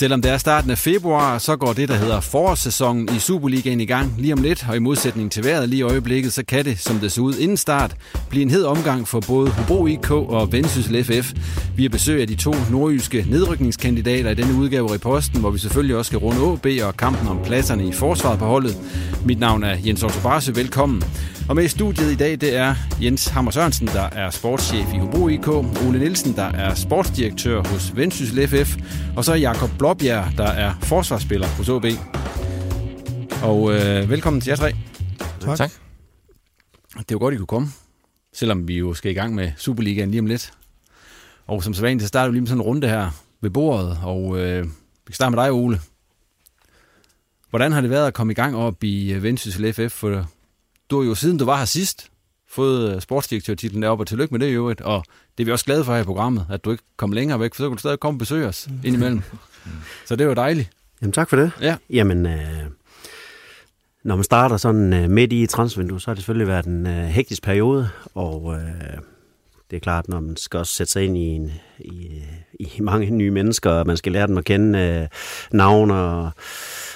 Selvom det er starten af februar, så går det, der hedder forårssæsonen i Superligaen i gang lige om lidt, og i modsætning til vejret lige i øjeblikket, så kan det, som det ser ud inden start, blive en hed omgang for både Hobro IK og Vendsyssel FF. Vi har besøg af de to nordjyske nedrykningskandidater i denne udgave i Posten, hvor vi selvfølgelig også skal runde AB og kampen om pladserne i forsvaret på holdet. Mit navn er Jens Otto Barsø. Velkommen. Og med i studiet i dag, det er Jens Hammer Sørensen, der er sportschef i Hobro IK, Ole Nielsen, der er sportsdirektør hos Vendsyssel FF, og så Jakob Blåbjerg, der er forsvarsspiller hos AB. Og øh, velkommen til jer tre. Tak. tak. Det er jo godt, I kunne komme, selvom vi jo skal i gang med Superligaen lige om lidt. Og som så vanligt, så starter vi lige med sådan en runde her ved bordet, og øh, vi kan starte med dig, Ole. Hvordan har det været at komme i gang op i Vendsyssel FF? For du har jo siden du var her sidst, fået sportsdirektørtitlen deroppe, og tillykke med det i øvrigt. Og det er vi også glade for her i programmet, at du ikke kom længere væk, for så kunne du stadig komme og besøge os indimellem. Så det var dejligt. Jamen tak for det. Ja. Jamen, øh, når man starter sådan øh, midt i transfervinduet, så har det selvfølgelig været en øh, hektisk periode, og øh, det er klart, når man skal også sætte sig ind i, en, i, i mange nye mennesker, og man skal lære dem at kende øh, navne og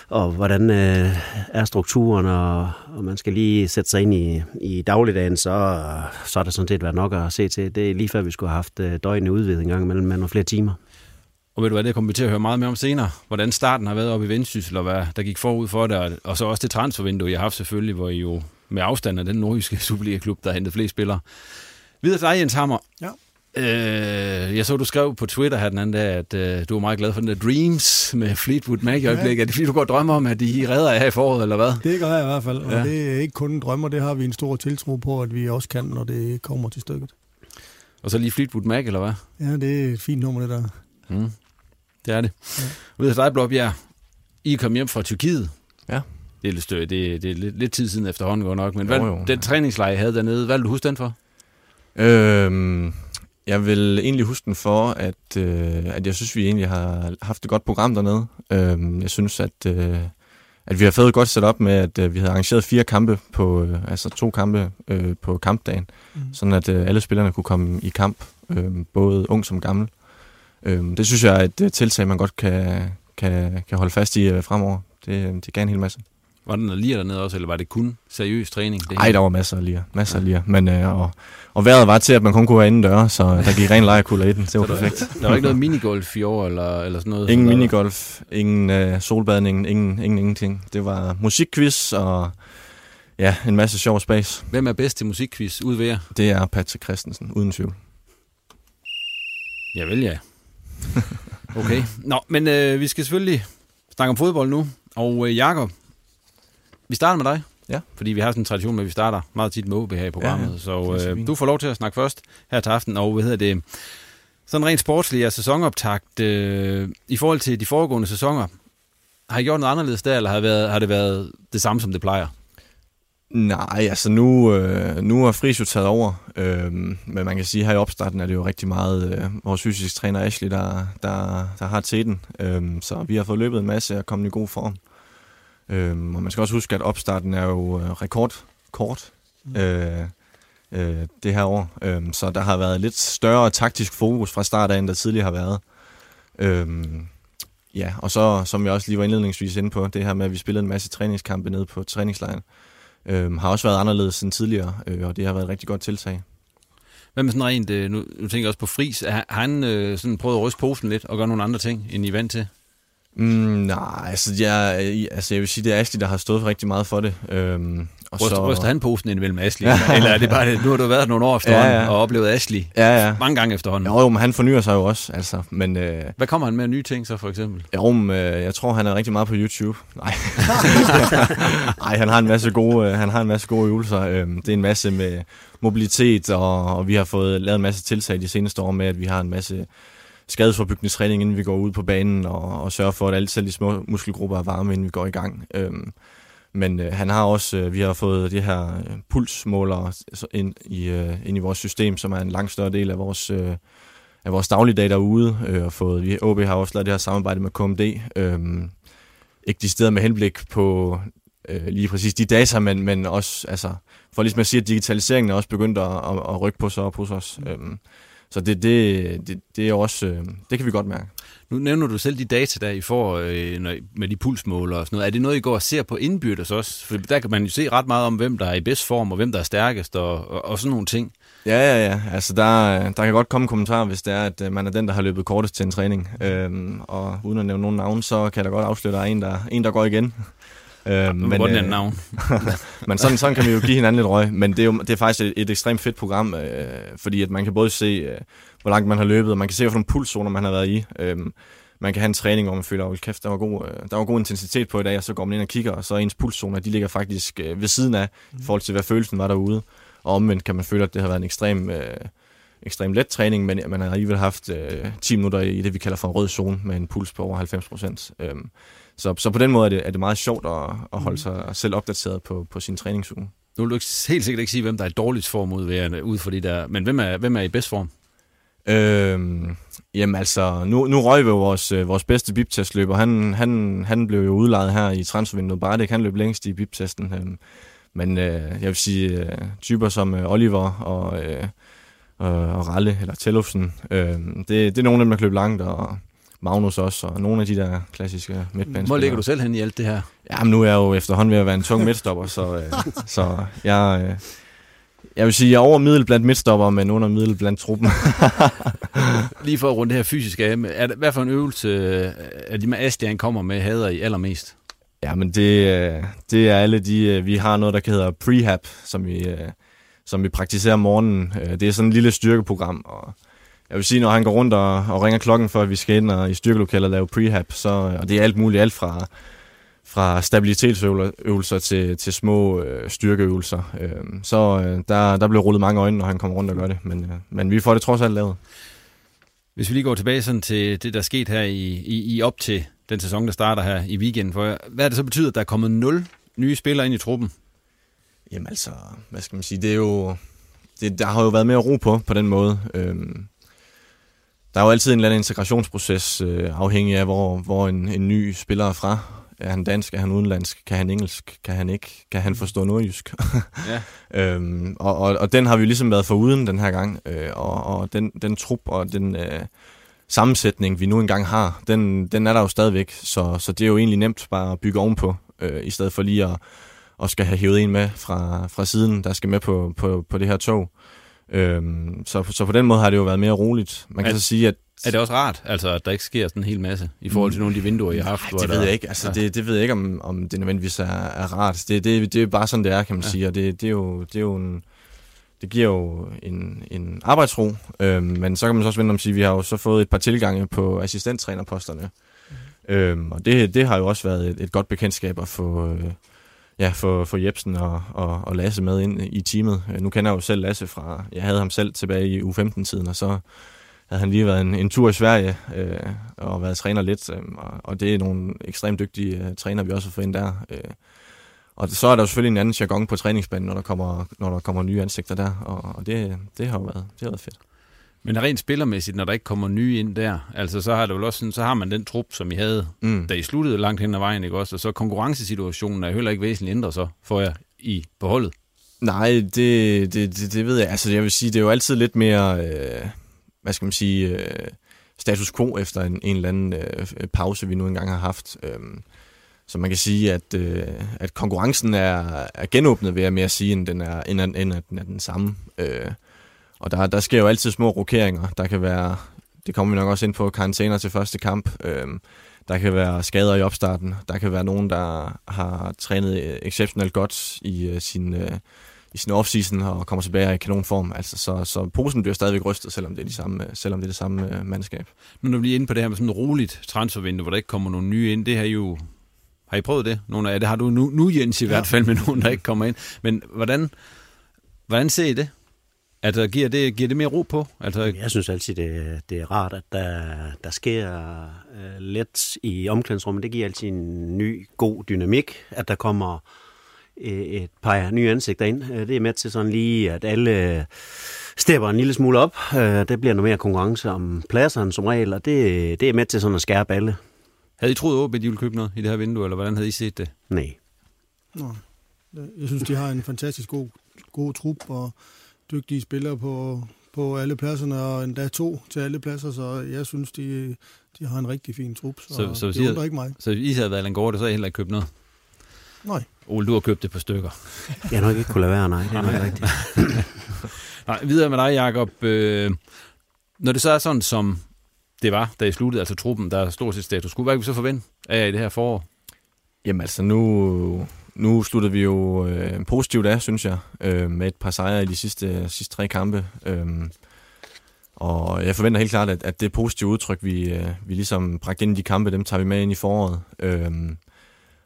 og hvordan øh, er strukturen, og, og man skal lige sætte sig ind i, i dagligdagen, så, så er der sådan set været nok at se til. Det er lige før, vi skulle have haft øh, døgn i udvidning gang mellem med nogle flere timer. Og ved du hvad, det kommer vi til at høre meget mere om senere. Hvordan starten har været oppe i Vendsyssel, og hvad der gik forud for det, og så også det transfervindue, jeg har haft selvfølgelig, hvor I jo med afstand af den nordjyske Superliga-klub, der har hentet flere spillere. Videre til dig, Jens Hammer. Ja. Øh, jeg så, du skrev på Twitter her den anden dag, at øh, du var meget glad for den der Dreams med Fleetwood Mac i øjeblikket. Ja. Er det fordi, du går og drømmer om, at de redder jer her i foråret, eller hvad? Det gør jeg i hvert fald, og ja. det er ikke kun en drøm, og det har vi en stor tiltro på, at vi også kan, når det kommer til stykket. Og så lige Fleetwood Mac, eller hvad? Ja, det er et fint nummer, det der. Mm. Det er det. Ja. Ved du dig, Blåbjerg, I kom hjem fra Tyrkiet. Ja. Det er lidt, støj, det, det er lidt, lidt tid siden efterhånden, går nok. Men hvad, jo, jo. den træningslejr, I havde dernede, hvad vil du huske den for? Øhm, jeg vil egentlig huske den for, at, øh, at jeg synes, vi egentlig har haft et godt program dernede. Øh, jeg synes, at, øh, at vi har fået et godt setup med, at øh, vi har arrangeret fire kampe på, øh, altså to kampe øh, på kampdagen, mm. sådan at øh, alle spillerne kunne komme i kamp, øh, både ung som gammel. Øh, det synes jeg er et tiltag, man godt kan, kan, kan holde fast i øh, fremover. Det, det gav en hel masse. Var der noget lir dernede også, eller var det kun seriøs træning? Nej, der var masser af lir. Masser af lir. Men, øh, og, og vejret var til, at man kun kunne være inden døre, så der gik ren lejerkulder i den. Det var perfekt. Der var ikke noget minigolf i år, eller, eller sådan noget? Ingen minigolf, ingen øh, solbadning, ingen, ingen ingenting. Det var musikquiz og ja, en masse sjov space. Hvem er bedst til musikquiz ud ved jer? Det er Patrick Christensen, uden tvivl. Ja vel, ja. Okay. Nå, men øh, vi skal selvfølgelig snakke om fodbold nu. Og øh, Jakob, vi starter med dig. Ja. Fordi vi har sådan en tradition med, at vi starter meget tit med OB her i programmet. Ja, Ja, så øh, fint. du får lov til at snakke først her til aften. Og hvad hedder det? Sådan rent sportsligt, altså sæsonoptakt, øh, i forhold til de foregående sæsoner, har I gjort noget anderledes der, eller har, det været, har det været det samme, som det plejer? Nej, altså nu, øh, nu er Friis jo taget over, øh, men man kan sige, at her i opstarten er det jo rigtig meget øh, vores fysisk træner Ashley, der, der, der har til den. Øh, så vi har fået løbet en masse og kommet i god form. Øh, og man skal også huske, at opstarten er jo øh, rekordkort øh, øh, det her år. Øh, så der har været lidt større taktisk fokus fra start af, end der tidligere har været. Øh, ja, og så, som jeg også lige var indledningsvis inde på, det her med, at vi spillede en masse træningskampe nede på træningslejren øh, har også været anderledes end tidligere, øh, og det har været et rigtig godt tiltag. Hvad med sådan rent, øh, nu, nu tænker jeg også på Fris, har han øh, sådan prøvet at ryste posen lidt og gøre nogle andre ting, end I er vant til? Mm, nej, altså jeg, altså jeg vil sige, det er Ashley, der har stået for rigtig meget for det. Øhm, og Ryster, så, ryster han posen indimellem Ashley? eller er det bare det, nu har du været nogle år efterhånden Ja, ja. og oplevet Ashley Ja, ja. mange gange efterhånden. Jo, jo, men han fornyer sig jo også, altså. Men, øh, Hvad kommer han med nye ting så for eksempel? jo, men, øh, jeg tror, han er rigtig meget på YouTube. Nej, Nej han har en masse gode, øh, han har en masse gode øvelser. Øhm, det er en masse med mobilitet, og, og vi har fået lavet en masse tiltag de seneste år med, at vi har en masse skadesforbyggende træning, inden vi går ud på banen, og, og sørger for, at alle selv de små muskelgrupper er varme, inden vi går i gang. Øhm, men øh, han har også, øh, vi har fået de her øh, pulsmålere ind i, øh, ind i vores system, som er en langt større del af vores, øh, af vores dagligdag derude, øh, og fået, vi, OB har også lavet det her samarbejde med KMD, øh, ikke de steder med henblik på øh, lige præcis de data, men, men også, altså, for ligesom at sige, at digitaliseringen er også begyndt at, at, at rykke på sig op hos os. Øh, så det, det, det, det er også, øh, det kan vi godt mærke. Nu nævner du selv de data, der I får øh, når, med de pulsmåler og sådan noget. Er det noget, I går og ser på indbyrdes også? For der kan man jo se ret meget om, hvem der er i bedst form, og hvem der er stærkest, og, og, og sådan nogle ting. Ja, ja, ja. Altså, der, der kan godt komme kommentarer, hvis det er, at øh, man er den, der har løbet kortest til en træning. Øhm, og uden at nævne nogen navn, så kan der godt afsløre, at der er en, der, en, der går igen. Øhm, men, Hvordan er navn? men sådan, sådan kan vi jo give hinanden lidt røg. Men det er jo det er faktisk et, et ekstremt fedt program, øh, fordi at man kan både se, øh, hvor langt man har løbet, og man kan se, hvilke pulszoner man har været i. Øhm, man kan have en træning, hvor man føler, at kæft, der var, god, øh, der var god intensitet på i dag, og så går man ind og kigger, og så er ens pulszoner, de ligger faktisk øh, ved siden af, i forhold til, hvad følelsen var derude. Og omvendt kan man føle, at det har været en ekstrem, øh, ekstrem let træning, men man har alligevel haft øh, 10 minutter i det, vi kalder for en rød zone, med en puls på over 90 procent. Øhm, så, så på den måde er det, er det meget sjovt at, at holde sig selv opdateret på, på sin træningsuge. Nu vil du ikke, helt sikkert ikke sige, hvem der er i dårligst form ud, ved, ud for de der. Men hvem er, hvem er i bedst form? Øhm, jamen altså, nu, nu røg vi jo vores, øh, vores bedste biptestløber. Han, han, han blev jo udlejet her i transfervinduet. Bare det kan løbe længst i biptesten. Øhm, men øh, jeg vil sige, øh, typer som øh, Oliver og, øh, og, og Ralle, eller Tellufsen, øh, det, det er nogle af dem, der kan løbe langt, og Magnus også, og nogle af de der klassiske midtbanespillere. Hvor ligger du selv hen i alt det her? Jamen, nu er jeg jo efterhånden ved at være en tung midtstopper, så, øh, så jeg, øh, jeg vil sige, jeg er over middel blandt midtstopper, men under middel blandt truppen. Lige for at runde det her fysisk af, er det, hvad for en øvelse øh, de med han kommer med, hader I allermest? Ja, men det, øh, det er alle de... øh, Vi har noget, der hedder prehab, som vi, som vi praktiserer om morgenen. Det er sådan et lille styrkeprogram, og jeg vil sige, når han går rundt og, og ringer klokken, før vi skal ind og i styrkelokalet lave prehab, så, og det er alt muligt, alt fra, fra stabilitetsøvelser til, til små øh, styrkeøvelser. Øh, så øh, der, der bliver rullet mange øjne, når han kommer rundt og gør det, men, øh, men vi får det trods alt lavet. Hvis vi lige går tilbage sådan til det, der er sket her i, i, i op til den sæson, der starter her i weekenden. For hvad er det så betyder, at der er kommet 0 nye spillere ind i truppen? Jamen altså, hvad skal man sige, det er jo... Det, der har jo været mere ro på, på den måde. Øhm, der er jo altid en eller anden integrationsproces, øh, afhængig af, hvor, hvor en, en ny spiller er fra. Er han dansk? Er han udenlandsk? Kan han engelsk? Kan han ikke? Kan han forstå nordjysk? Ja. øhm, og, og, og den har vi jo ligesom været foruden den her gang. Øh, og og den, den trup og den øh, sammensætning, vi nu engang har, den, den er der jo stadigvæk. Så, så det er jo egentlig nemt bare at bygge ovenpå, øh, i stedet for lige at, at skal have hævet en med fra, fra siden, der skal med på, på, på det her tog. Øhm, så, så på den måde har det jo været mere roligt. Man kan Er- så sige, at Er det også rart, altså, at der ikke sker sådan en hel masse i forhold til nogle af de vinduer, I har haft? hvor det der- ved jeg ikke. Altså, Ja. det, det ved jeg ikke, om, om det nødvendigvis er, er rart. Det, det, det er bare sådan, det er, kan man Ja. sige. Og det, det, er jo, det er jo en... Det giver jo en, en arbejdsro, øhm, men så kan man så også vente om at sige, at vi har jo så fået et par tilgange på assistenttrænerposterne. Øhm, og det, det har jo også været et, et godt bekendtskab at få, øh, ja, få, få Jebsen og, og, og Lasse med ind i teamet. Nu kender jeg jo selv Lasse fra, jeg havde ham selv tilbage i U15-tiden, og så havde han lige været en, en tur i Sverige øh, og været træner lidt, øh, og, og det er nogle ekstremt dygtige øh, træner, vi også har fået ind der. Øh, og så er der jo selvfølgelig en anden jargon på træningsbanen, når der kommer, når der kommer nye ansigter der, og, og det, det har jo været, det har været fedt. Men rent spillermæssigt, når der ikke kommer nye ind der, altså så har det vel også sådan, så har man den trup, som I havde, Mm. da I sluttede langt hen ad vejen, ikke også? Og så konkurrencesituationen er heller ikke væsentligt ændret så for jer i på holdet. Nej, det, det, det, det ved jeg. Altså, jeg vil sige, det er jo altid lidt mere, øh, hvad skal man sige, øh, status quo efter en, en eller anden øh, pause, vi nu engang har haft. Øhm, så man kan sige, at, øh, at konkurrencen er, er genåbnet, vil jeg mere sige, end, den er, end, end at den er den samme. Øh, og der, der sker jo altid små rokeringer. Der kan være, det kommer vi nok også ind på, karantæner til første kamp. Øh, der kan være skader i opstarten. Der kan være nogen, der har trænet øh, exceptionelt godt i øh, sin, øh, i sin offseason og kommer tilbage i kanonform. Altså, så, så posen bliver stadigvæk rystet, selvom det er, de samme, selvom det er det samme øh, mandskab. Nu når vi er inde på det her med sådan et roligt transfervindue, hvor der ikke kommer nogen nye ind, det har I jo... Har I prøvet det? Nogle af det har du nu, nu Jens i ja. hvert fald, med nogen, der ikke kommer ind. Men hvordan, hvordan ser I det? Altså, giver det, giver det mere ro på? Altså, Jeg synes altid, det, det er rart, at der, der sker øh, let i omklædningsrummet. Det giver altid en ny, god dynamik, at der kommer øh, et par nye ansigter ind. Øh, Det er med til sådan lige, at alle stepper en lille smule op. Øh, Det bliver noget mere konkurrence om pladserne som regel, og det, det er med til sådan at skærpe alle. havde I troet, at de ville købe noget i det her vindue, eller hvordan havde I set det? Nej. Nå. Jeg synes, de har en fantastisk god, god trup og dygtige spillere på, på alle pladserne, og endda to til alle pladser, så jeg synes, de, de har en rigtig fin trup, så, Så, så, det siger- ikke mig. Så hvis I havde været Allan Gård, så havde I heller ikke købt noget? Nej. Ole, du har købt det på stykker. Jeg har nok ikke kunne lade være, nej. Det er nok rigtigt. Nej, videre med dig, Jacob. Øh, når det så er sådan, som det var, da I sluttede, altså truppen, der er stort set status quo, hvad kan vi så forvente af i det her forår? Jamen altså, nu, nu sluttede vi jo øh, positivt af, synes jeg, øh, med et par sejre i de sidste, sidste tre kampe. Øh, og jeg forventer helt klart, at, at det positive udtryk, vi, øh, vi ligesom bragte ind i de kampe, dem tager vi med ind i foråret. Øh,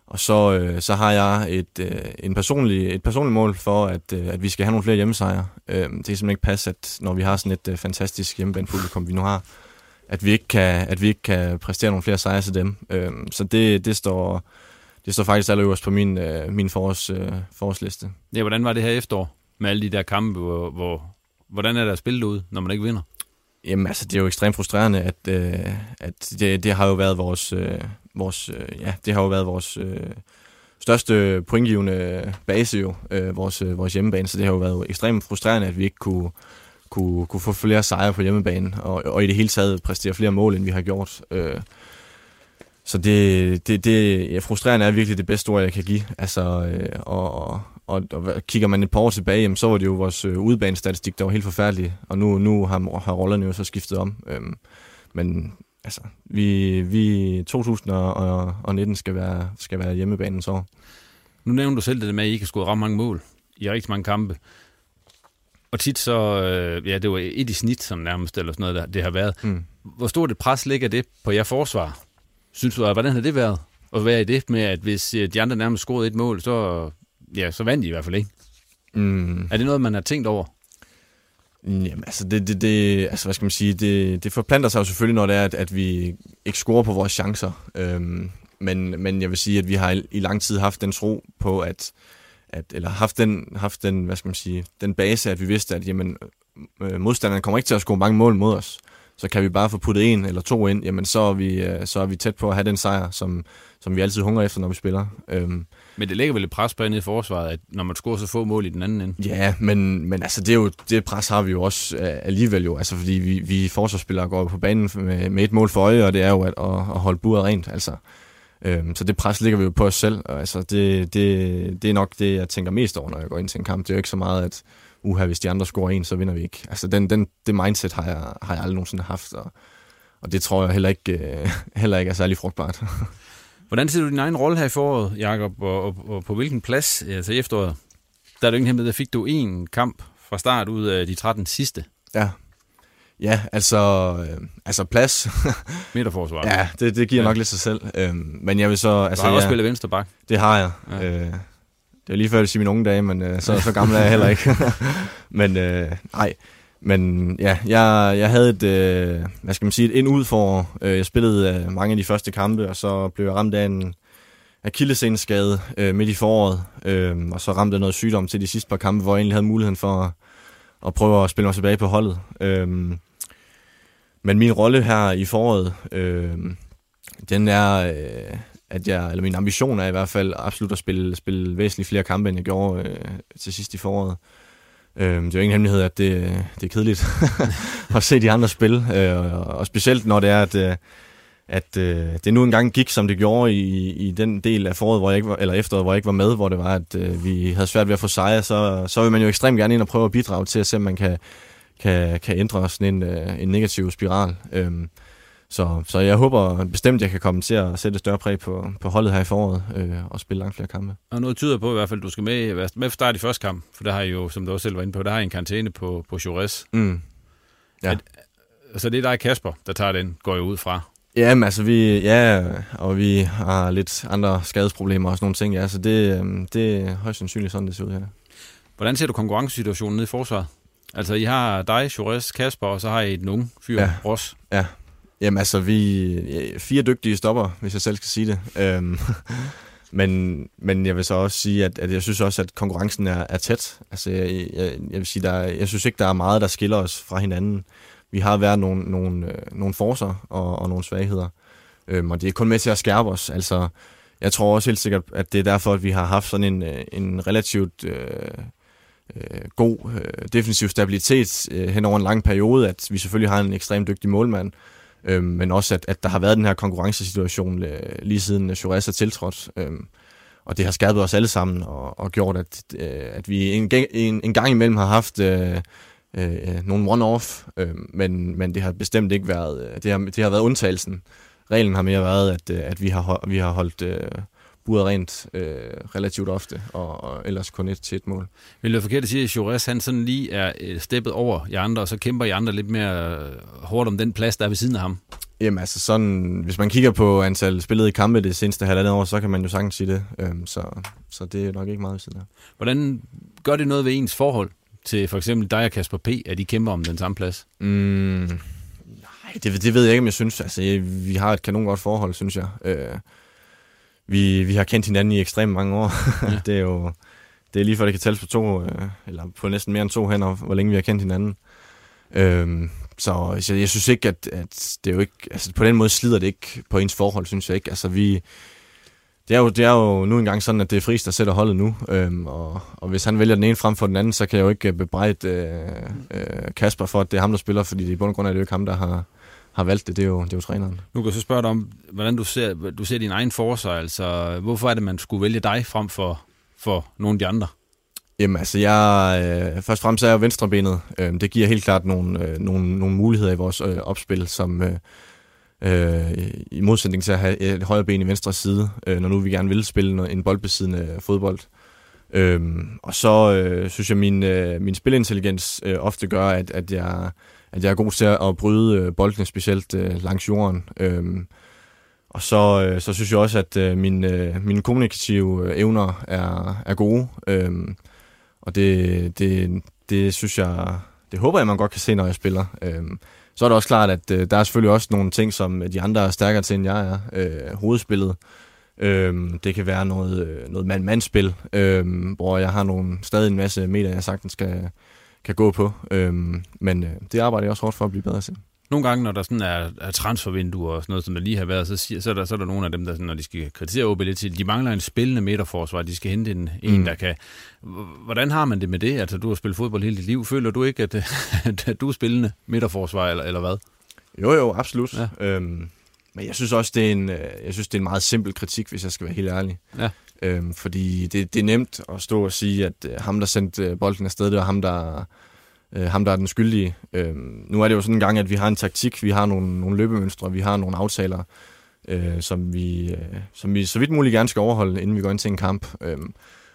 og så, øh, så har jeg et, øh, en personlig, et personligt mål for, at, øh, at vi skal have nogle flere hjemmesejre. Øh, det kan simpelthen ikke passe, at når vi har sådan et øh, fantastisk hjemmebanepublikum, vi nu har, at vi ikke kan, at vi ikke kan præstere nogle flere sejre til dem. Øh, så det, det står det står faktisk allerøverst på min, øh, min forårs, øh, forårsliste. Ja, hvordan var det her efterår med alle de der kampe, hvor, hvor hvordan er der at spille ud, når man ikke vinder? Jamen altså, det er jo ekstremt frustrerende, at, øh, at det, det har jo været vores, øh, vores øh, ja, det har jo været vores øh, største pointgivende base jo, øh, vores, øh, vores hjemmebane, så det har jo været ekstremt frustrerende, at vi ikke kunne, kunne, kunne få flere sejre på hjemmebane, og, og i det hele taget præstere flere mål, end vi har gjort. Øh, så det, det, det ja, frustrerende er virkelig det bedste ord, jeg kan give. Altså, øh, og, og, og, og kigger man et par år tilbage, jamen, så var det jo vores øh, udebanestatistik, der var helt forfærdelig. Og nu, nu har, har rollerne jo så skiftet om. Øhm, men altså, vi, vi 2019 skal være, skal være hjemmebanens år. Nu nævner du selv det med, at I ikke har skudt ret mange mål i rigtig mange kampe. Og tit så, øh, ja, det var et i snit, som nærmest, eller sådan noget, der, det har været. Mm. Hvor stort et pres ligger det på jer forsvar? Synes du, hvordan har det været? At være i det med, at hvis øh, de andre nærmest scorede et mål, så, ja, så vandt de i hvert fald ikke. Mm. Er det noget, man har tænkt over? Jamen, altså, det, det, det, altså, hvad skal man sige, det, det forplanter sig jo selvfølgelig, når det er, at, at vi ikke scorer på vores chancer. Øhm, men, men jeg vil sige, at vi har i, i lang tid haft den tro på, at, at eller haft den, haft den, hvad skal man sige, den base, at vi vidste, at jamen, øh, modstanderen kommer ikke til at score mange mål mod os. Så kan vi bare få puttet en eller to ind, jamen så er vi, øh, så er vi tæt på at have den sejr, som, som vi altid hungrer efter, når vi spiller. Øhm, Men det lægger vel et pres på i forsvaret, at når man scorer så få mål i den anden ende? Ja, men, men altså, det, er jo, det pres har vi jo også øh, alligevel jo, altså fordi vi, vi forsvarsspillere går på banen med, med et mål for øje, og det er jo at, at, at holde buret rent, altså. Øhm, så det pres ligger vi jo på os selv, og altså det, det, det er nok det, jeg tænker mest over, når jeg går ind til en kamp. Det er jo ikke så meget, at uha, hvis de andre scorer en, så vinder vi ikke. Altså den, den, det mindset har jeg, har jeg aldrig nogensinde haft, og, og det tror jeg heller ikke, øh, heller ikke er særlig frugtbart. Hvordan ser du din egen rolle her i foråret, Jakob, og, og, og på hvilken plads, altså i efteråret? Der er det ingen hemmelighed, der fik du en kamp fra start ud af de 13 sidste. Ja, ja altså, øh, altså plads. Midterforsvar. ja, det, det giver Ja. nok lidt sig selv. Øhm, men jeg vil så... Altså, du har også ja, spillet vensterbak. Det har jeg. Ja. Øh, det er lige før, at sige mine unge dage, men øh, så, så gammel er jeg heller ikke. men øh, nej, men ja, jeg, jeg havde et, øh, hvad skal man sige, et ind ud for. Øh, jeg spillede øh, mange af de første kampe, og så blev jeg ramt af en akillesenskade øh, midt i foråret, øh, og så ramte jeg noget sygdom til de sidste par kampe, hvor jeg egentlig havde muligheden for at, at prøve at spille mig tilbage på holdet. Øh, men min rolle her i foråret, øh, den er, øh, at jeg, eller min ambition er i hvert fald absolut at spille, spille væsentligt flere kampe, end jeg gjorde øh, til sidst i foråret. Øh, det er jo ingen hemmelighed, at det, det er kedeligt at se de andre spille, øh, og specielt når det er, at, øh, at øh, det nu engang gik, som det gjorde i, i den del af foråret, hvor jeg ikke var, eller efteråret, hvor jeg ikke var med, hvor det var, at øh, vi havde svært ved at få sejre, så, så vil man jo ekstremt gerne ind og prøve at bidrage til at se, om man kan, kan, kan ændre sådan en, øh, en negativ spiral. Øh, så, så jeg håber bestemt, at jeg kan komme til at sætte større præg på, på holdet her i foråret øh, og spille langt flere kampe. Og noget tyder på i hvert fald, at du skal med, med for start i første kamp, for der har I jo, som du også selv var inde på, der har I en karantæne på, på Jures. Mm. Ja. At, så det er dig, Kasper, der tager den, går jeg ud fra. Jamen, altså vi, ja, og vi har lidt andre skadesproblemer og sådan nogle ting, ja, så det, øhm, det er højst sandsynligt sådan, det ser ud her. Hvordan ser du konkurrencesituationen nede i forsvaret? Altså, I har dig, Jures, Kasper, og så har I den unge fyr, ja. Ross. Ja, Jamen altså, vi er fire dygtige stopper, hvis jeg selv skal sige det. Øhm, men, men jeg vil så også sige, at, at jeg synes også, at konkurrencen er, er tæt. Altså, jeg, jeg, jeg vil sige, der er, jeg synes ikke, der er meget, der skiller os fra hinanden. Vi har været nogle, nogle, øh, nogle forser og, og nogle svagheder. Øhm, og det er kun med til at skærpe os. Altså, jeg tror også helt sikkert, at det er derfor, at vi har haft sådan en, øh, en relativt øh, øh, god øh, defensiv stabilitet øh, hen over en lang periode, at vi selvfølgelig har en ekstremt dygtig målmand, Øhm, men også, at, at der har været den her konkurrencesituation øh, lige siden Jures er tiltrådt. Øhm, og det har skærpet os alle sammen og, og gjort, at, øh, at vi en, en, en gang imellem har haft øh, øh, øh nogle one-off, øh, men, men det har bestemt ikke været, øh, det har, det har været undtagelsen. Reglen har mere været, at, øh, at vi har, vi har holdt øh, buret rent øh, relativt ofte, og, og ellers kun et til et mål. Vil det være forkert at sige, at Jores han sådan lige er øh, steppet over i andre, og så kæmper I andre lidt mere øh, hårdt om den plads, der er ved siden af ham? Jamen altså sådan, hvis man kigger på antal spillede i kampe det seneste halvandet år, så kan man jo sagtens sige det. Øhm, så, så det er nok ikke meget ved siden af. Hvordan gør det noget ved ens forhold til for eksempel dig og Kasper P., at I kæmper om den samme plads? Mm, nej, det, det ved jeg ikke, om jeg synes. Altså, vi har et kanon godt forhold, synes jeg. Øh, vi, vi har kendt hinanden i ekstremt mange år. Ja. det er jo det er lige for, det kan tælles på to, øh, eller på næsten mere end to hænder, hvor længe vi har kendt hinanden. Øhm, så, så jeg synes ikke, at, at det er jo ikke, altså på den måde slider det ikke på ens forhold, synes jeg ikke. Altså vi, det er jo, det er jo nu engang sådan, at det er Friis, der sætter holdet nu, øhm, og, og hvis han vælger den ene frem for den anden, så kan jeg jo ikke bebrejde øh, øh, Kasper for, at det er ham, der spiller, fordi det i bund og grund er det jo ikke ham, der har, har valgt det, det er jo, det er jo træneren. Nu kan jeg så spørge dig om, hvordan du ser, du ser din egen forsvar. Altså, hvorfor er det, man skulle vælge dig frem for, for nogle af de andre? Jamen altså, jeg, øh, først og fremmest er jeg venstrebenet. Øh, det giver helt klart nogle, øh, nogle, nogle muligheder i vores øh, opspil, som øh, øh, i modsætning til at have et højre ben i venstre side, øh, når nu vi gerne vil spille en boldbesiddende fodbold. Øh, og så øh, synes jeg, min, øh, min spilintelligens øh, ofte gør, at, at jeg at jeg er god til at bryde øh, boldene, specielt øh, langs jorden. Øhm, og så, øh, så synes jeg også, at øh, mine, øh, mine kommunikative øh, evner er, er gode. Øhm, og det, det, det synes jeg, det håber jeg, man godt kan se, når jeg spiller. Øhm, så er det også klart, at øh, der er selvfølgelig også nogle ting, som øh, de andre er stærkere til, end jeg er. Øh, hovedspillet. Øhm, det kan være noget, noget mand-mandspil, øhm, hvor jeg har nogle, stadig en masse meter, jeg sagtens skal, kan gå på. Øhm, men øh, det arbejder jeg også hårdt for at blive bedre til. Nogle gange, når der sådan er, er transfervinduer og sådan noget, som der lige har været, så, siger, så, er, der, så er der nogle af dem, der, sådan, når de skal kritisere OB lidt til, de mangler en spillende midterforsvar, de skal hente en, en mm. der kan... Hvordan har man det med det? Altså, du har spillet fodbold hele dit liv. Føler du ikke, at, at du er spillende midterforsvar, eller, eller hvad? Jo, jo, absolut. Ja. Øhm, men jeg synes også, det er, en, øh, jeg synes, det er en meget simpel kritik, hvis jeg skal være helt ærlig. Ja. Øhm, fordi det, det er nemt at stå og sige, at øh, ham, der sendte øh, bolden afsted, det var ham, der, øh, ham, der er den skyldige. Øhm, nu er det jo sådan en gang, at vi har en taktik, vi har nogle, nogle løbemønstre, vi har nogle aftaler, øh, som, vi, øh, som vi så vidt muligt gerne skal overholde, inden vi går ind til en kamp. Øhm,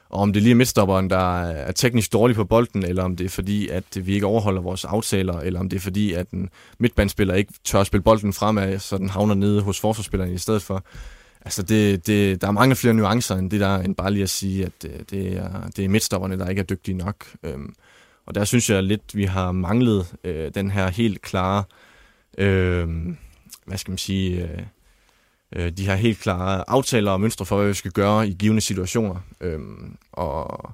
og om det lige er midtstopperen, der er teknisk dårlig på bolden, eller om det er fordi, at vi ikke overholder vores aftaler, eller om det er fordi, at en midtbandspiller ikke tør at spille bolden fremad, så den havner nede hos forsvarsspilleren i stedet for Altså, det, det, der er mange flere nuancer end det der, end bare lige at sige, at det, det, er, det er midtstopperne, der ikke er dygtige nok. Øhm, og der synes jeg lidt, vi har manglet øh, den her helt klare, øh, hvad skal man sige, øh, øh, de her helt klare aftaler og mønstre for, hvad vi skal gøre i givende situationer. Øh, og,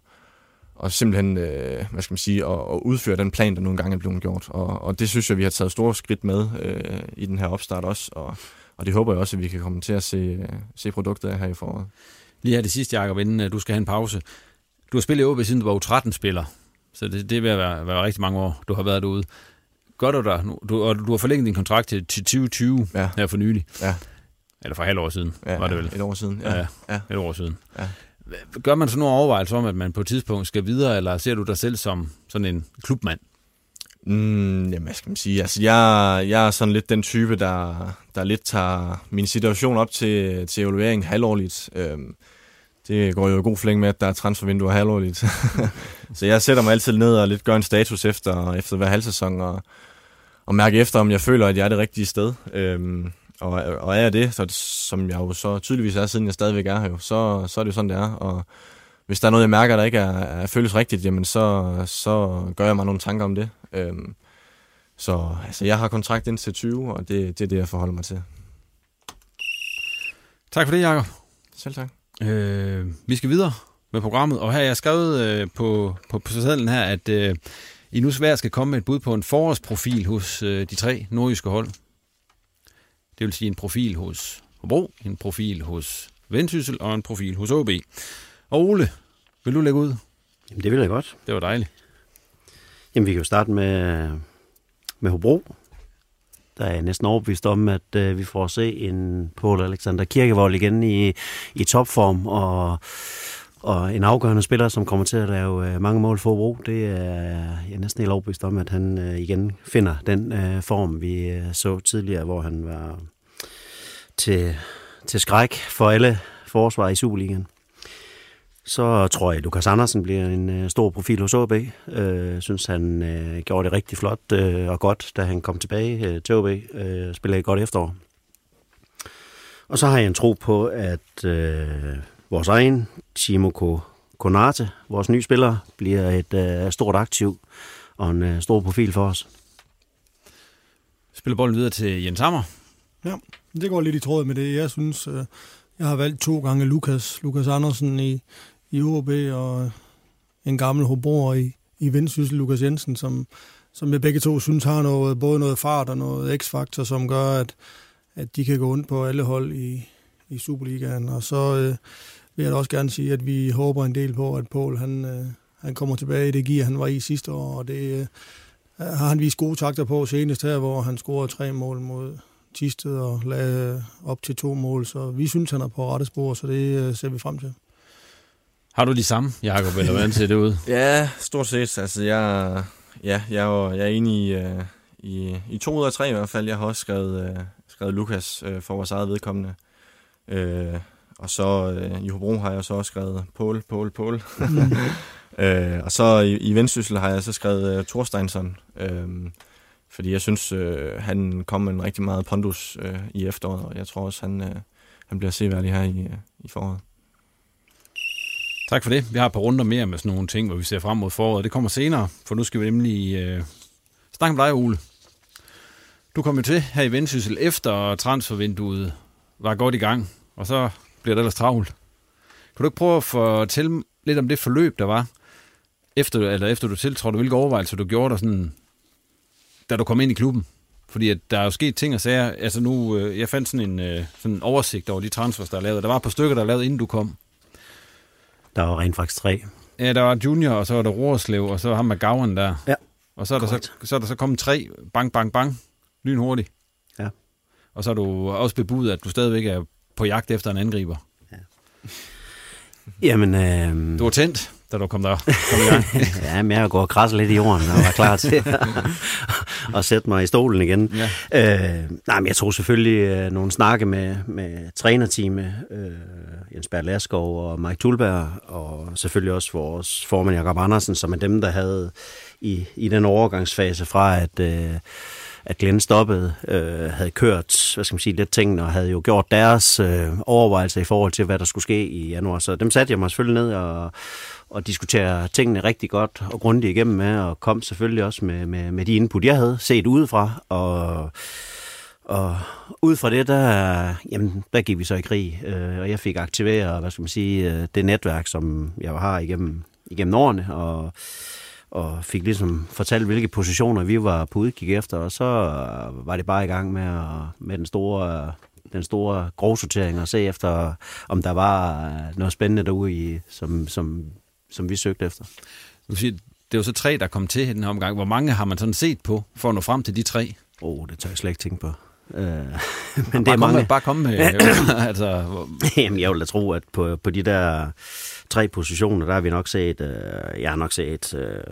og simpelthen, øh, hvad skal man sige, at, at udføre den plan, der nogle gange er blevet gjort. Og, og det synes jeg, vi har taget store skridt med øh, i den her opstart også, og, og det håber jeg også, at vi kan komme til at se, se produktet af her i foråret. Lige her det sidste, Jacob, inden øh, du skal have en pause. Du har spillet i OB, siden du var U13-spiller, så det, det vil være, være rigtig mange år, du har været derude. Gør du der nu? Du, og du har forlænget din kontrakt til, til 2020 ja. her for nylig. Ja. Eller for halv år siden, ja, var det vel? Et år siden, ja. ja, ja. Et år siden. Ja. Gør man så nogle overvejelser om, at man på et tidspunkt skal videre, eller ser du dig selv som sådan en klubmand? Mm, jamen, hvad skal man sige? Altså, jeg, jeg er sådan lidt den type, der, der lidt tager min situation op til, til evaluering halvårligt. Øhm, det går jo god flæng med, at der er transfervinduer halvårligt. så jeg sætter mig altid ned og lidt gør en status efter, efter hver halvsæson, og, og mærke efter, om jeg føler, at jeg er det rigtige sted. Øhm, og, og er jeg det, så, som jeg jo så tydeligvis er, siden jeg stadigvæk er her, jo, så, så er det jo sådan, det er. Og hvis der er noget, jeg mærker, der ikke er, er føles rigtigt, jamen så, så gør jeg mig nogle tanker om det. Øhm, så altså, jeg har kontrakt indtil 20, og det, det er det, jeg forholder mig til. Tak for det, Jacob. Selv tak. Øh, vi skal videre med programmet, og her har jeg skrevet øh, på, på, på sadlen her, at øh, I nu svært skal komme med et bud på en forårsprofil hos øh, de tre nordjyske hold. Det vil sige en profil hos Hobro, en profil hos Vendsyssel og en profil hos OB. Og Ole, vil du lægge ud? Jamen, det vil jeg godt. Det var dejligt. Jamen, vi kan jo starte med, med Hobro. Der er jeg næsten overbevist om, at øh, vi får at se en Paul Alexander Kirkevold igen i, i topform, og, og en afgørende spiller, som kommer til at lave øh, mange mål for Hobro. Det er jeg er næsten helt overbevist om, at han øh, igen finder den øh, form, vi øh, så tidligere, hvor han var til, til skræk for alle forsvar i Superligaen. Så tror jeg, at Lukas Andersen bliver en øh, stor profil hos OB. Jeg øh, synes, han øh, gjorde det rigtig flot øh, og godt, da han kom tilbage øh, til OB. Øh, spillede et godt efterår. Og så har jeg en tro på, at øh, vores egen Timo Konate, vores nye spiller, bliver et øh, stort aktiv og en øh, stor profil for os. Spiller bolden videre til Jens Hammer. Ja, det går lidt i tråd med det. Jeg synes, øh, jeg har valgt to gange Lukas, Lukas Andersen i, i OB og en gammel Hobroer i, i Vendsyssel, Lukas Jensen, som, som jeg begge to synes har noget, både noget fart og noget x-faktor, som gør, at, at de kan gå ondt på alle hold i, i Superligaen. Og så øh, vil jeg da også gerne sige, at vi håber en del på, at Paul han, øh, han kommer tilbage i det gear, han var i sidste år, og det øh, har han vist gode takter på senest her, hvor han scorede tre mål mod Tisted og lagde op til to mål, så vi synes, han er på rette spor, så det øh, ser vi frem til. Har du de samme, Jacob, eller hvordan ser det ud? ja, stort set. Altså, jeg, ja, jeg, er, jeg er enig i, uh, i, i to ud af tre i hvert fald. Jeg har også skrevet, uh, skrevet Lukas uh, for vores eget vedkommende. Uh, og så uh, i Hobro har jeg så også skrevet Pål, Pål, Pål. Mm. uh, og så i, i Vendsyssel har jeg så skrevet uh, Thorsteinsson. Uh, fordi jeg synes, uh, han kom med en rigtig meget pondus uh, i efteråret, og jeg tror også, han, uh, han bliver seværdig her i, uh, i foråret. Tak for det. Vi har et par runder mere med sådan nogle ting, hvor vi ser frem mod foråret. Det kommer senere, for nu skal vi nemlig øh, snakke med dig, Ole. Du kom jo til her i Vendsyssel efter transfervinduet var godt i gang, og så bliver det ellers travlt. Kan du ikke prøve at fortælle lidt om det forløb, der var, efter, eller efter du tiltrådte, hvilke overvejelser du gjorde dig sådan, da du kom ind i klubben? Fordi at der er jo sket ting og sager. Altså nu, øh, jeg fandt sådan en, øh, sådan en oversigt over de transfers, der er lavet. Der var et par stykker, der er lavet, inden du kom. Der var rent faktisk tre. Ja, der var Junior, og så var der Roerslev, og så ham med Gaven der. Ja. Og så er, der så, så er der så kommet tre, bang, bang, bang, lynhurtigt. Ja. Og så er du også bebudet, at du stadigvæk er på jagt efter en angriber. Ja. Jamen, øh... Du var tændt, da du kom der kom i gang. ja, men jeg går og krasser lidt i jorden og var klar til at sætte mig i stolen igen. Ja. Øh, nej, men jeg tror selvfølgelig øh, nogle snakke med, med trænerteamet, øh, Jens Bert Laskov og Mike Tulberg, og selvfølgelig også vores formand Jakob Andersen, som er dem, der havde i, i den overgangsfase fra, at, øh, at Glenn stoppede, øh, havde kørt, hvad skal man sige, lidt tingene, og havde jo gjort deres øh, overvejelser i forhold til, hvad der skulle ske i januar. Så dem satte jeg mig selvfølgelig ned og, og diskutere tingene rigtig godt og grundigt igennem med, og kom selvfølgelig også med, med, med de input, jeg havde set udefra, og og ud fra det, der, jamen, der gik vi så i krig, øh, og jeg fik aktiveret, hvad skal man sige, øh, det netværk, som jeg har igennem, igennem årene, og, og fik ligesom fortalt, hvilke positioner vi var på udkig efter, og så var det bare i gang med, at, med den store den store grovsortering og se efter, om der var øh, noget spændende derude, i, som, som, som vi søgte efter. Det er jo så tre, der kom til i den her omgang. Hvor mange har man sådan set på for at nå frem til de tre? Åh, oh, det tør jeg slet ikke tænke på. Øh, men bare det er mange. Med, bare komme med... altså, Jamen, jeg vil da tro, at på, på de der tre positioner, der har vi nok set... Øh, jeg har nok set... Øh,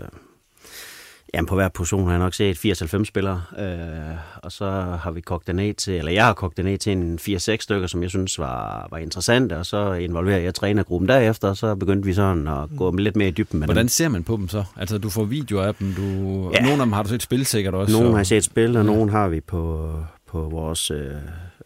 Jamen, på hver position har jeg nok set 80-90 spillere, øh, og så har vi kogt det ned til, eller jeg har kogt det ned til en 4-6 stykker, som jeg synes var, var interessante, og så involverer jeg trænergruppen derefter, og så begyndte vi sådan at gå lidt mere i dybden med Hvordan dem. ser man på dem så? Altså, du får videoer af dem, du... Ja. nogle af dem har du set spil sikkert også. Nogle og... har jeg set spil, og ja. nogle har vi på, på vores øh,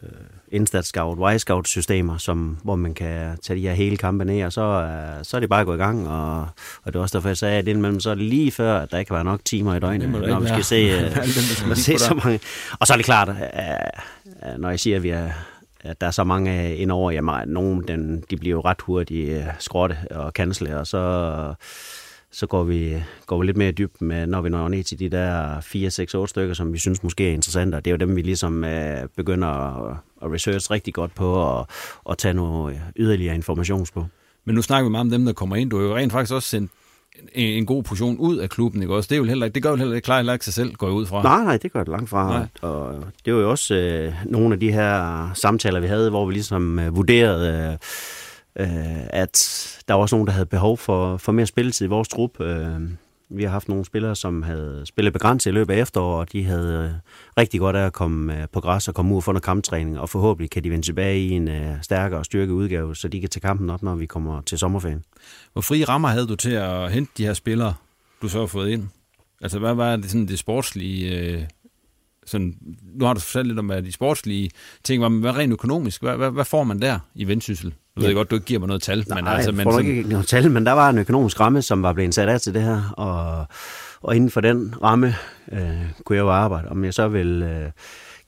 øh, Instat Scout, Y-Scout systemer, som, hvor man kan tage de her hele kampe ned, og så, øh, så er det bare at gå i gang, og, og det er også derfor, jeg sagde, at indimellem så er det lige før, at der ikke kan være nok timer i døgnet, når vi skal se, øh, se så mange. Og så er det klart, øh, når jeg siger, at vi er at der er så mange indover, jamen, nogle den, de bliver jo ret hurtigt øh, skrotte og cancele, og så så går vi, går vi lidt mere i dybden med, når vi når ned til de der 4, 6, 8 stykker, som vi synes måske er interessante. Det er jo dem, vi ligesom øh, begynder at, at research rigtig godt på og, og tage nogle yderligere informations på. Men nu snakker vi meget om dem, der kommer ind. Du har jo rent faktisk også sendt en, en god portion ud af klubben, ikke også? Det, er jo heller, det gør jo heller ikke, klar heller ikke sig selv, går jeg ud fra. Nej, nej, det gør det langt fra. Nej. Og det var jo også øh, nogle af de her samtaler, vi havde, hvor vi ligesom øh, vurderede... Øh, øh, at der var også nogen, der havde behov for, for mere spilletid i vores trup. Øh, vi har haft nogle spillere, som havde spillet begrænset i løbet af efteråret, og de havde øh, rigtig godt af at komme øh, på græs og komme ud og få noget kamptræning, og forhåbentlig kan de vende tilbage i en øh, stærkere og styrket udgave, så de kan tage kampen op, når vi kommer til sommerferien. Hvor frie rammer havde du til at hente de her spillere, du så har fået ind? Altså, hvad var det, sådan det sportslige... Sådan, nu har du fortalt lidt om, hvad de sportslige ting var, men hvad rent økonomisk? Hvad, hvad, hvad får man der i Vendsyssel? Du ved ja. godt, du ikke giver mig noget tal. Nej, men altså, men får sådan... ikke noget tal, men der var en økonomisk ramme, som var blevet sat af til det her, og, og inden for den ramme øh, kunne jeg jo arbejde. Om jeg så vil øh,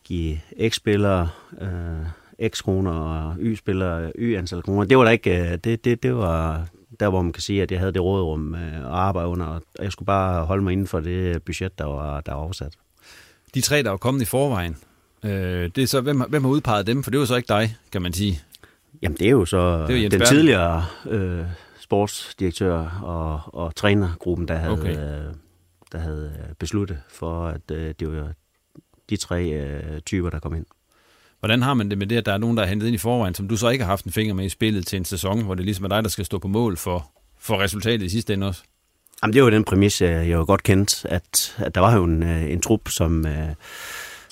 give X-spillere øh, X kroner og Y-spillere Y antal kroner, det var der ikke, øh, det, det, det var der, hvor man kan sige, at jeg havde det rådrum øh, at arbejde under, og jeg skulle bare holde mig inden for det budget, der var, der var oversat. De tre, der var kommet i forvejen, øh, det er så, hvem, hvem har udpeget dem? For det var så ikke dig, kan man sige. Jamen, det er jo så det er jo den tidligere øh, sportsdirektør og, og trænergruppen, der havde, okay. øh, der havde besluttet for, at øh, det var de tre øh, typer, der kom ind. Hvordan har man det med det, at der er nogen, der er hentet ind i forvejen, som du så ikke har haft en finger med i spillet til en sæson, hvor det ligesom er dig, der skal stå på mål for, for resultatet i sidste ende også? Jamen, det var den præmis, jeg jo godt kendt, at, at der var jo en, øh, en trup, som... Øh,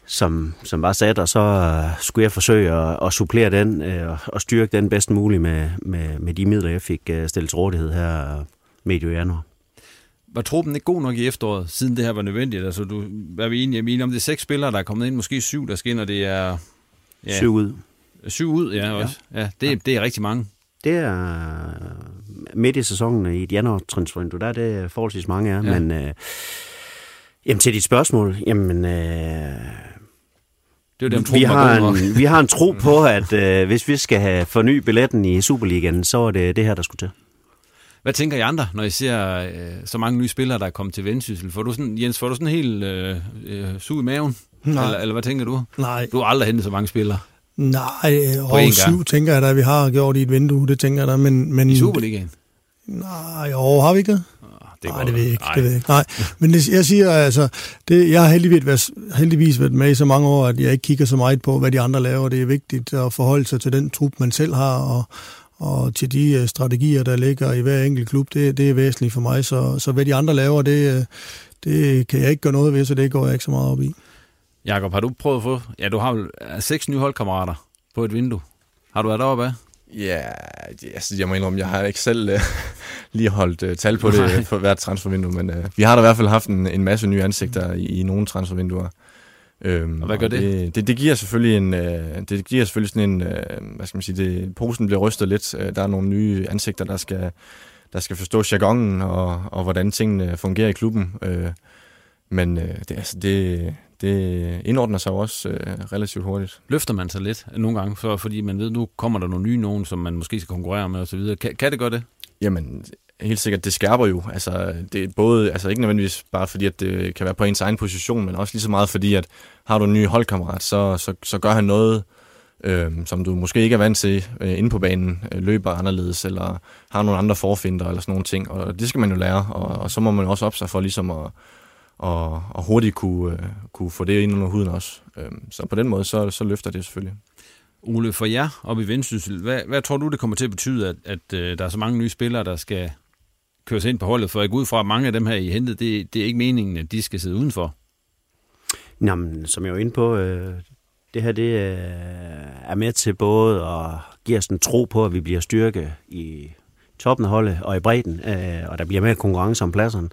som, som var sat, og så skulle jeg forsøge at, at supplere den og styrke den bedst muligt med, med, med de midler, jeg fik stillet til rådighed her medio januar. Var truppen ikke god nok i efteråret, siden det her var nødvendigt? Altså, du, er vi enige, enige om, det er seks spillere, der er kommet ind, måske syv, der skal ind, og det er... Ja, syv ud. Syv ud, ja, også. Ja, ja det, ja. det er rigtig mange. Det er midt i sæsonen i et januar transfervindue, der er det forholdsvis mange af, ja. men... Uh, Jamen til dit spørgsmål, jamen... Øh, det er dem, vi, har en, vi har en tro på, at øh, hvis vi skal have forny billetten i Superligaen, så er det det her, der skulle til. Hvad tænker I andre, når I ser øh, så mange nye spillere, der er kommet til Vendsyssel? Får du sådan, Jens, får du sådan helt øh, øh, sug i maven? Nej. Eller, eller hvad tænker du? Nej. Du har aldrig hentet så mange spillere. Nej, over syv tænker jeg da, vi har gjort i et vindue, det tænker jeg da. Men, men, I Superligaen? Nej, over har vi ikke det? det Nej, det ved jeg ikke. Nej. Det ved jeg ikke. Nej. Men det, jeg siger altså, det, jeg har heldigvis været, heldigvis været med i så mange år, at jeg ikke kigger så meget på, hvad de andre laver. Det er vigtigt at forholde sig til den trup, man selv har, og, og til de uh, strategier, der ligger i hver enkelt klub. Det, det er væsentligt for mig. Så, så hvad de andre laver, det, øh, det kan jeg ikke gøre noget ved, så det går jeg ikke så meget op i. Jakob, har du prøvet at få... Ja, du har seks nye holdkammerater på et vindue. Har du været deroppe af? Ja, altså, jeg må indrømme, jeg har ikke selv uh, lige holdt uh, tal på det for hvert transfervindue, men uh, vi har da i hvert fald haft en, en masse nye ansigter i, i nogle transfervinduer. Øhm, Og hvad gør det? det? Det, det giver selvfølgelig en, øh, det giver selvfølgelig sådan en, øh, hvad skal man sige, det, posen bliver rystet lidt. Øh, der er nogle nye ansigter, der skal, der skal forstå jargonen og, og hvordan tingene fungerer i klubben. Øh, men øh, det, altså, det, det indordner sig også øh, relativt hurtigt. Løfter man sig lidt nogle gange, så, fordi man ved, nu kommer der nogle nye nogen, som man måske skal konkurrere med osv. Kan, kan det gøre det? Jamen, helt sikkert, det skærper jo. Altså, det er både, altså ikke nødvendigvis bare fordi, at det kan være på ens egen position, men også lige så meget fordi, at har du en ny holdkammerat, så, så, så gør han noget, øh, som du måske ikke er vant til øh, inde på banen, øh, løber anderledes, eller har nogle andre forfinder, eller sådan nogle ting, og det skal man jo lære, og, og så må man også op sig for ligesom at, og, og hurtigt kunne, øh, kunne få det ind under huden også. Øh, så på den måde, så, så løfter det selvfølgelig. Ole, for jer oppe i Vendsyssel, hvad, hvad tror du, det kommer til at betyde, at, at øh, der er så mange nye spillere, der skal køres ind på holdet? For jeg går ud fra, at mange af dem her, I hentet, det, det er ikke meningen, at de skal sidde udenfor. Jamen, som jeg var inde på, øh, det her det øh, er med til både at give os en tro på, at vi bliver styrke i toppen af holdet og i bredden, øh, og der bliver mere konkurrence om pladserne,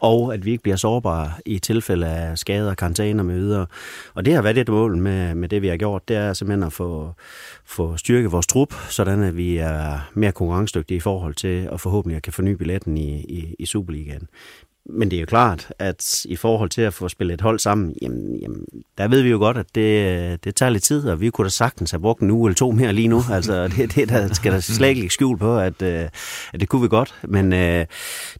og at vi ikke bliver sårbare i tilfælde af skader, karantæner med videre. Og det har været et mål med, med det, vi har gjort, det er simpelthen at få, få styrke vores trup, sådan at vi er mere konkurrencedygtige i forhold til og forhåbentlig at kan forny billetten i, i, i Superligaen. Men det er jo klart, at i forhold til at få spillet et hold sammen, jamen, jamen, der ved vi jo godt, at det, det tager lidt tid, og vi kunne da sagtens have brugt en uge eller to mere lige nu. Altså, det, det der skal der slet ikke skjul på, at, øh, at det kunne vi godt. Men øh,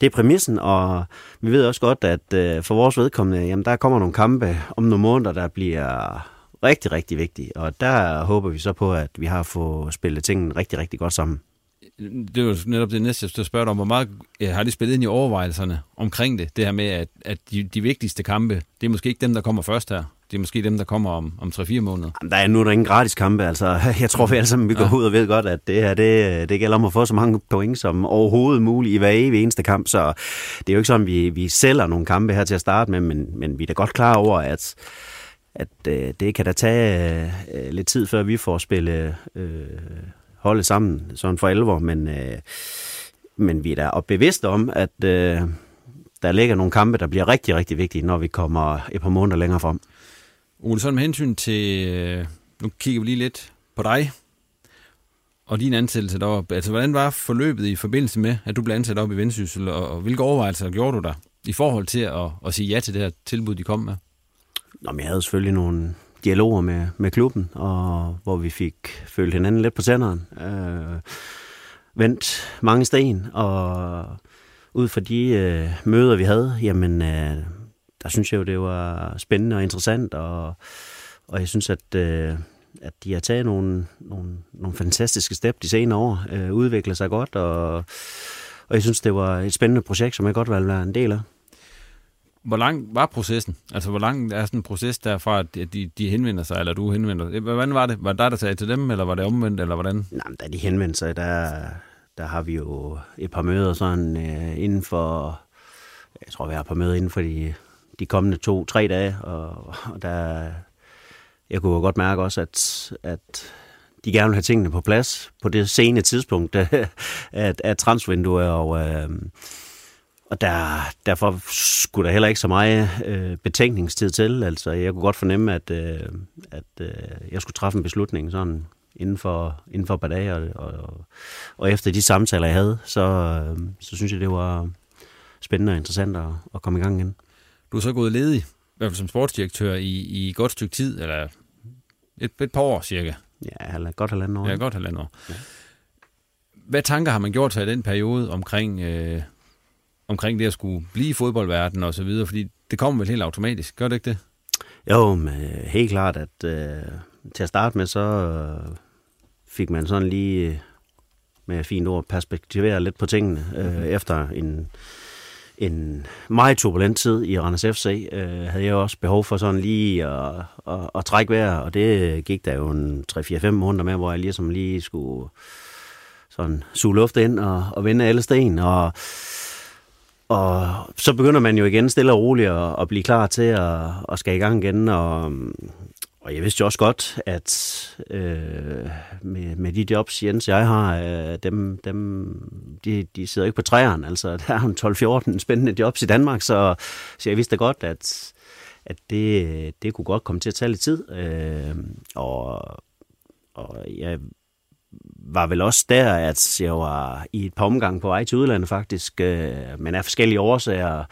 det er præmissen, og vi ved også godt, at øh, for vores vedkommende, jamen, der kommer nogle kampe om nogle måneder, der bliver rigtig, rigtig vigtige. Og der håber vi så på, at vi har fået spillet tingene rigtig, rigtig godt sammen det er jo netop det næste, jeg skal spørge dig om. Hvor meget har de spillet ind i overvejelserne omkring det? Det her med, at, at de, de vigtigste kampe, det er måske ikke dem, der kommer først her. Det er måske dem, der kommer om, om 3-4 måneder. Jamen, der er nu der ingen gratis kampe. Altså, jeg tror, vi alle sammen vi går ja. ud og ved godt, at det her det, det gælder om at få så mange point som overhovedet muligt i hver evig eneste kamp. Så det er jo ikke sådan, vi, vi sælger nogle kampe her til at starte med, men, men vi er da godt klar over, at at øh, det kan da tage øh, lidt tid, før vi får spillet øh, holde sammen sådan for alvor, men, øh, men vi er da bevidste om, at øh, der ligger nogle kampe, der bliver rigtig, rigtig vigtige, når vi kommer et par måneder længere frem. Ole, sådan med hensyn til, øh, nu kigger vi lige lidt på dig, og din ansættelse deroppe. Altså, hvordan var forløbet i forbindelse med, at du blev ansat op i Vendsyssel, og, og hvilke overvejelser gjorde du der i forhold til at, at sige ja til det her tilbud, de kom med? Nå, men jeg havde selvfølgelig nogle, dialoger med, med klubben, og hvor vi fik følt hinanden lidt på tænderen. Øh, vendt mange sten, og ud fra de øh, møder, vi havde, jamen, øh, der synes jeg jo, det var spændende og interessant, og, og jeg synes, at, øh, at de har taget nogle, nogle, nogle fantastiske step de senere år, øh, udviklet sig godt, og, og jeg synes, det var et spændende projekt, som jeg godt vil være en del af hvor lang var processen? Altså, hvor lang er sådan en proces derfra, at de, de henvender sig, eller du henvender Hvordan var det? Var det dig, der sagde til dem, eller var det omvendt, eller hvordan? Nej, da de henvendte sig, der, der har vi jo et par møder sådan øh, inden for, jeg tror, vi har et par møder inden for de, de kommende to-tre dage, og, og der, jeg kunne godt mærke også, at, at de gerne vil have tingene på plads på det sene tidspunkt at, at transfervinduet, og øh, og der, derfor skulle der heller ikke så meget øh, betænkningstid til. Altså, jeg kunne godt fornemme, at, øh, at øh, jeg skulle træffe en beslutning sådan inden for, inden for et par dage. Og, og, og efter de samtaler, jeg havde, så, øh, så synes jeg, det var spændende og interessant at, at komme i gang igen. Du er så gået ledig, i hvert fald som sportsdirektør, i, i et godt stykke tid, eller et, et par år cirka. Ja, godt halvandet år. Ja, godt halvandet år. Ja. Hvad tanker har man gjort sig i den periode omkring... Øh, omkring det at skulle blive i fodboldverdenen og så videre, fordi det kommer vel helt automatisk, gør det ikke det? Jo, men øh, helt klart, at øh, til at starte med, så øh, fik man sådan lige øh, med fint ord perspektivere lidt på tingene øh, mm-hmm. efter en en meget turbulent tid i Randers FC, øh, havde jeg også behov for sådan lige at, at, at trække vejret, og det gik der jo en 3-4-5 måneder med, hvor jeg ligesom lige skulle sådan suge luft ind og, og vende alle sten, og og så begynder man jo igen stille og roligt at, at blive klar til at, at skal i gang igen. Og, og jeg vidste jo også godt, at øh, med, med de jobs, Jens jeg har, øh, dem, dem, de, de sidder ikke på træerne. Altså, der er 12-14 spændende jobs i Danmark, så, så jeg vidste godt, at, at det, det kunne godt komme til at tage lidt tid. Øh, og, og jeg var vel også der, at jeg var i et par omgange på vej til udlandet faktisk, øh, men af forskellige årsager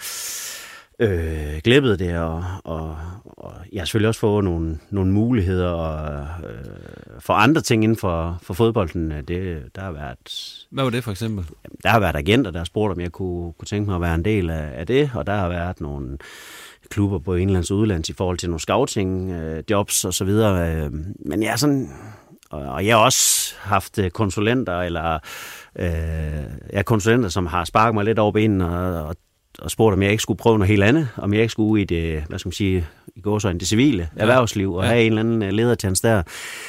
øh, glippede det, og, og, og jeg har selvfølgelig også fået nogle, nogle muligheder og, øh, for andre ting inden for, for fodbolden. Det, der har været... Hvad var det for eksempel? Der har været agenter, der har spurgt, om jeg kunne, kunne tænke mig at være en del af, af det, og der har været nogle klubber på indlands og udlands i forhold til nogle scouting-jobs øh, og så videre. Øh, men jeg er sådan... Og jeg har også haft øh, konsulenter, eller øh, ja, konsulenter, som har sparket mig lidt over benene og, og og spurgte, om jeg ikke skulle prøve noget helt andet, om jeg ikke skulle ud i det, hvad skal man sige, i går så det civile ja. erhvervsliv, og ja. have en eller anden øh, ledertjans der.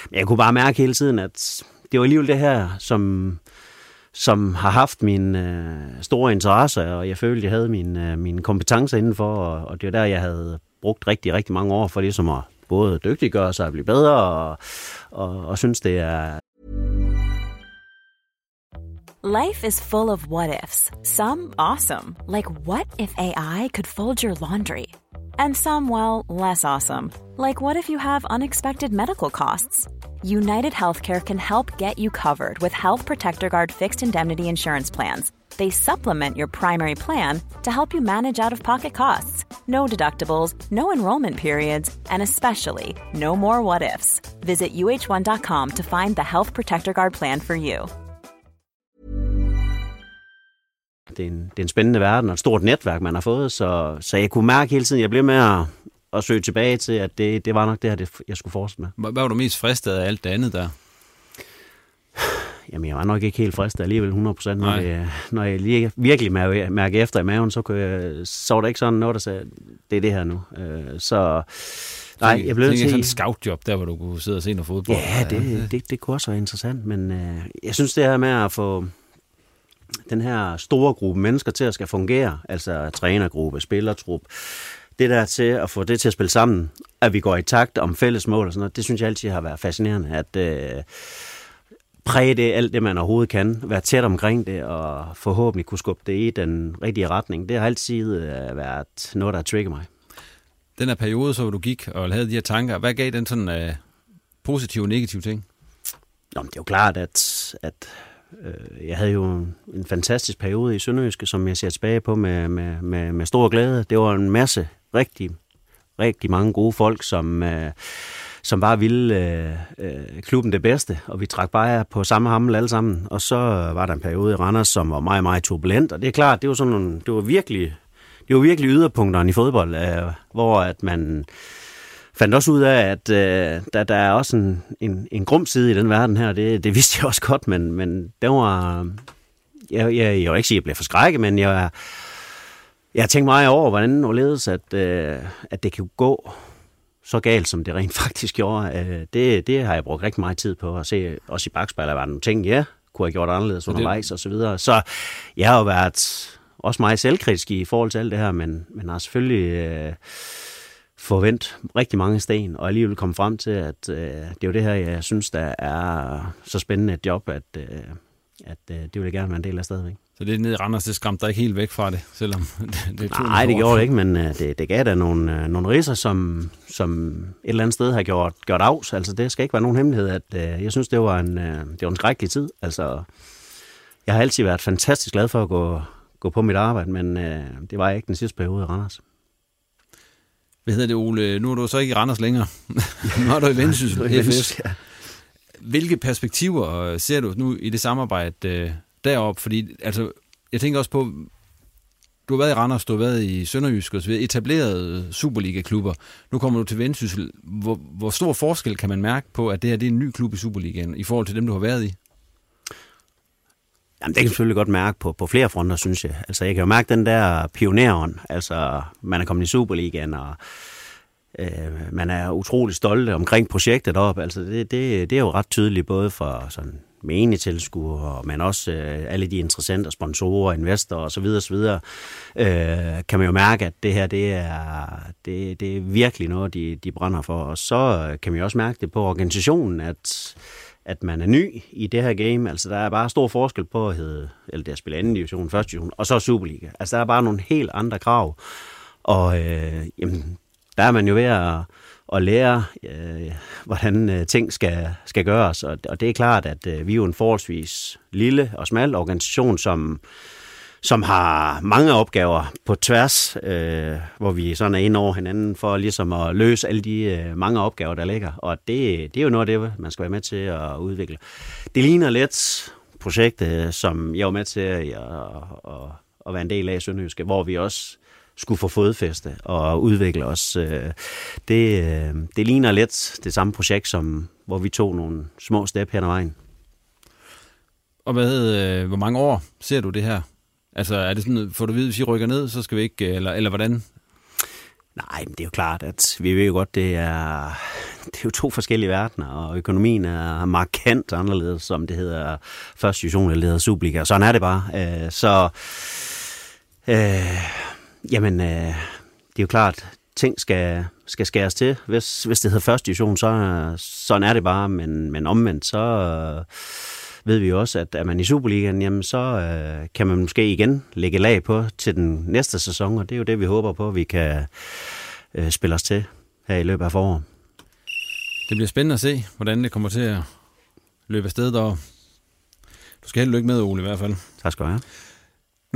Men jeg kunne bare mærke hele tiden, at det var alligevel det her, som, som har haft min øh, store interesse, og jeg følte, jeg havde mine, øh, mine kompetencer indenfor, og, og det var der, jeg havde brugt rigtig, rigtig mange år for det, som at både dygtiggøre sig og blive bedre, og, og, og synes, det er, Life is full of what ifs. Some awesome, like what if AI could fold your laundry? And some, well, less awesome, like what if you have unexpected medical costs? United Healthcare can help get you covered with Health Protector Guard fixed indemnity insurance plans. They supplement your primary plan to help you manage out of pocket costs. No deductibles, no enrollment periods, and especially no more what ifs. Visit uh1.com to find the Health Protector Guard plan for you. det er, en, det er en spændende verden og et stort netværk, man har fået, så, så jeg kunne mærke hele tiden, jeg blev med at, at søge tilbage til, at det, det var nok det her, det, jeg skulle fortsætte med. Hvad var du mest fristet af alt det andet der? Jamen, jeg var nok ikke helt fristet alligevel 100%. Når jeg, når jeg lige, virkelig mærker, mærker efter i maven, så, kunne jeg, så var der ikke sådan noget, der sagde, det er det her nu. Øh, så nej, jeg blev til... sådan en scoutjob, der hvor du kunne sidde og se noget fodbold. Ja, det, det, det, det kunne også være interessant, men øh, jeg synes det her med at få den her store gruppe mennesker til at skal fungere, altså trænergruppe, spillertrup, det der til at få det til at spille sammen, at vi går i takt om fælles mål og sådan noget, det synes jeg altid har været fascinerende, at øh, præge det alt det, man overhovedet kan, være tæt omkring det, og forhåbentlig kunne skubbe det i den rigtige retning. Det har altid øh, været noget, der trigger mig. Den her periode, så du gik og havde de her tanker, hvad gav den sådan øh, positive og negative ting? Nå, det er jo klart, at, at øh, jeg havde jo en fantastisk periode i Sønderjyske, som jeg ser tilbage på med, med, med, med stor glæde. Det var en masse rigtig, rigtig mange gode folk, som, øh, som bare ville øh, øh, klubben det bedste, og vi trak bare på samme hammel alle sammen. Og så var der en periode i Randers, som var meget, meget turbulent, og det er klart, det var sådan nogle, det var virkelig, det var virkelig yderpunkterne i fodbold, øh, hvor at man fandt også ud af, at øh, der, der er også en, en, en grum side i den verden her. Det, det vidste jeg også godt, men, men det var... Jeg, jeg, jeg vil ikke sige, at jeg blev forskrækket, men jeg, jeg tænkte meget over, hvordan hvorledes, at, øh, at det kan gå så galt, som det rent faktisk gjorde. Øh, det, det har jeg brugt rigtig meget tid på at se, også i bagspejlet, var nogle ting, ja, kunne have gjort anderledes undervejs og så videre. Så jeg har jo været også meget selvkritisk i forhold til alt det her, men, men har selvfølgelig... Øh, forvent rigtig mange sten, og alligevel komme frem til, at øh, det er jo det her, jeg synes, der er så spændende et job, at, øh, at øh, det vil jeg gerne være en del af stadigvæk. Så det nede i Randers, det skræmte dig ikke helt væk fra det, selvom det, det er Nej, det gjorde det ikke, men øh, det, det gav da nogle, øh, nogle riser, som, som et eller andet sted har gjort, gjort af. Altså, det skal ikke være nogen hemmelighed, at øh, jeg synes, det var, en, øh, det var en skrækkelig tid. Altså, jeg har altid været fantastisk glad for at gå, gå på mit arbejde, men øh, det var ikke den sidste periode i Randers. Hvad hedder det, Ole? Nu er du så ikke i Randers længere. nu er du i Vendsyssel FF. Hvilke perspektiver ser du nu i det samarbejde derop? Fordi, altså, jeg tænker også på, du har været i Randers, du har været i Sønderjysk og så videre, etablerede Superliga-klubber. Nu kommer du til Vendsyssel. Hvor, hvor stor forskel kan man mærke på, at det her det er en ny klub i Superligaen, i forhold til dem, du har været i? Jamen, det kan jeg selvfølgelig godt mærke på, på flere fronter, synes jeg. Altså, jeg kan jo mærke den der pionerånd. Altså, man er kommet i Superligaen, og øh, man er utrolig stolte omkring projektet op. Altså, det, det, det er jo ret tydeligt, både for sådan menige tilskuere, men også øh, alle de interessante sponsorer, investorer osv. osv. Øh, kan man jo mærke, at det her, det er, det, det er virkelig noget, de, de brænder for. Og så øh, kan man jo også mærke det på organisationen, at at man er ny i det her game. Altså, der er bare stor forskel på at hedde, eller det at spille anden division, første division, og så Superliga. Altså, der er bare nogle helt andre krav. Og øh, jamen, der er man jo ved at, at lære, øh, hvordan øh, ting skal, skal gøres. Og, og det er klart, at øh, vi er jo en forholdsvis lille og smal organisation, som, som har mange opgaver på tværs, øh, hvor vi sådan er inde over hinanden for ligesom at løse alle de øh, mange opgaver, der ligger. Og det, det er jo noget af det, man skal være med til at udvikle. Det ligner lidt projektet, øh, som jeg var med til at, at, at, at være en del af i Sønderjyske, hvor vi også skulle få fodfæste og udvikle os. Øh, det, øh, det ligner lidt det samme projekt, som hvor vi tog nogle små step hen ad vejen. Og hvad, øh, hvor mange år ser du det her? Altså, er det sådan, får du at vide, hvis I rykker ned, så skal vi ikke, eller, eller hvordan? Nej, men det er jo klart, at vi ved jo godt, det er, det er jo to forskellige verdener, og økonomien er markant anderledes, som det hedder første division, eller hedder Superliga. Sådan er det bare. Så, øh, jamen, øh, det er jo klart, ting skal, skal skæres til. Hvis, hvis det hedder første division, så sådan er det bare, men, men omvendt, så... Øh, ved vi også, at er man i Superligaen, jamen så øh, kan man måske igen lægge lag på til den næste sæson, og det er jo det, vi håber på, at vi kan øh, spille os til her i løbet af foråret. Det bliver spændende at se, hvordan det kommer til at løbe afsted der. Du skal held lykke med, Ole, i hvert fald. Tak skal du have.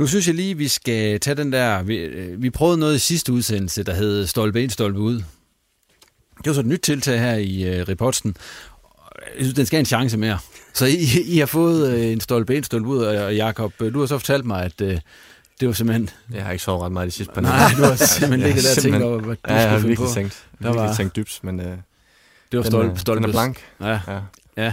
Nu synes jeg lige, vi skal tage den der... Vi, øh, vi prøvede noget i sidste udsendelse, der hed Stolpe ind, stolpe ud. Det var så et nyt tiltag her i uh, reporten. Jeg synes, den skal have en chance mere. Så I, I har fået uh, en stolpe ind, stolpe ud, og Jakob, du har så fortalt mig, at uh, det var simpelthen... Jeg har ikke sovet ret meget de sidste par Nej, du har simpelthen ligget der og tænkt over, hvad du ja, jeg har virkelig på. tænkt, der var, tænkt dybt, men uh, det var stolpe, stolpe. Den er blank. Ja. ja. ja.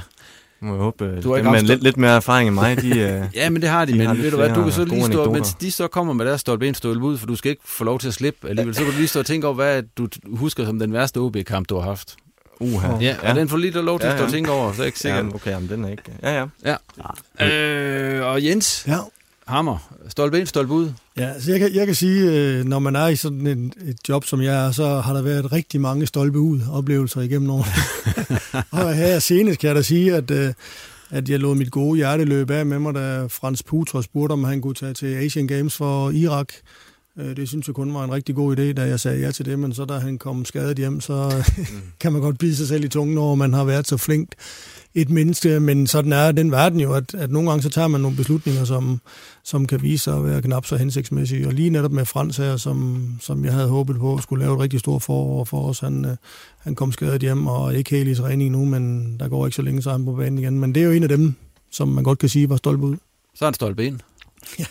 Må jeg håbe, du har dem med lidt, lidt mere erfaring end mig, de... ja, men det har de, de men har ved du hvad, du kan så lige stå, mens de så kommer med deres stolpe ind, stolpe ud, for du skal ikke få lov til at slippe alligevel, så kan du lige stå og tænke over, hvad du husker som den værste OB-kamp, du har haft. Uha. Ja, og ja. den får lige lov til at stå og tænke over, så er jeg ikke sikker. Ja, okay, jamen den er ikke... Ja, ja. ja. Øh, og Jens, ja. Hammer, stolpe ind, stolpe ud. Ja, så jeg kan, jeg kan sige, når man er i sådan et, et job, som jeg er, så har der været rigtig mange stolpe ud oplevelser igennem årene. og her senest kan jeg da sige, at, at jeg lod mit gode hjerte løbe af med mig, da Frans Putra spurgte, om han kunne tage til Asian Games for Irak. Det synes jeg kun var en rigtig god idé, da jeg sagde ja til det, men så da han kom skadet hjem, så kan man godt bide sig selv i tungen over, man har været så flinkt et menneske, men sådan er den verden jo, at, at nogle gange så tager man nogle beslutninger, som, som kan vise sig at være knap så hensigtsmæssige. Og lige netop med Frans her, som, som jeg havde håbet på, skulle lave et rigtig stort forår for os. Han, han kom skadet hjem og ikke helt i træning nu, men der går ikke så længe, så han på banen igen. Men det er jo en af dem, som man godt kan sige var stolpe ud. Så er han stolpe ind. Ja,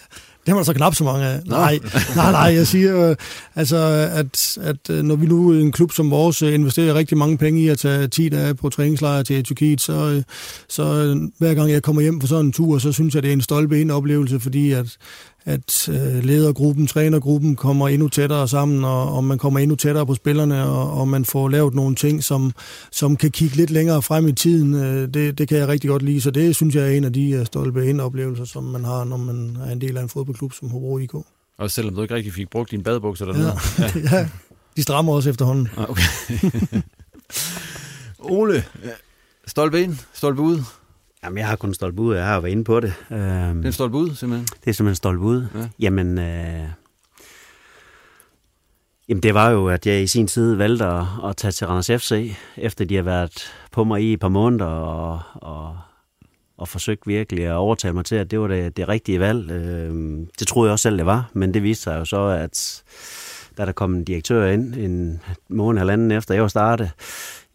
det har man så knap så mange af. Nej, nej, nej, jeg siger øh, altså, at, at øh, når vi nu i en klub som vores øh, investerer rigtig mange penge i at tage 10 dage på træningslejr til Tyrkiet, så, øh, så øh, hver gang jeg kommer hjem på sådan en tur, så synes jeg, det er en stolpe ind oplevelse, fordi at, at øh, ledergruppen, trænergruppen kommer endnu tættere sammen, og, og man kommer endnu tættere på spillerne, og, og man får lavet nogle ting, som, som kan kigge lidt længere frem i tiden. Øh, det, det kan jeg rigtig godt lide, så det synes jeg er en af de uh, stolpe ind oplevelser, som man har, når man er en del af en fodboldklub som Hobro IK. Og selvom du ikke rigtig fik brugt dine badebukser dernede. Ja, ja. ja de strammer også efterhånden. Ah, okay. Ole, stolpe ind, stolpe ud. Jamen, jeg har kun stolpe ud, jeg har været inde på det. Øhm, det er stolpe ud, simpelthen? Det er simpelthen stolpe ud. Ja. Jamen, øh, jamen, det var jo, at jeg i sin tid valgte at, at tage til Randers FC, efter de har været på mig i et par måneder, og, og, og forsøgt virkelig at overtale mig til, at det var det, det rigtige valg. Øh, det troede jeg også selv, det var, men det viste sig jo så, at da der kom en direktør ind en måned halvanden efter jeg var startet,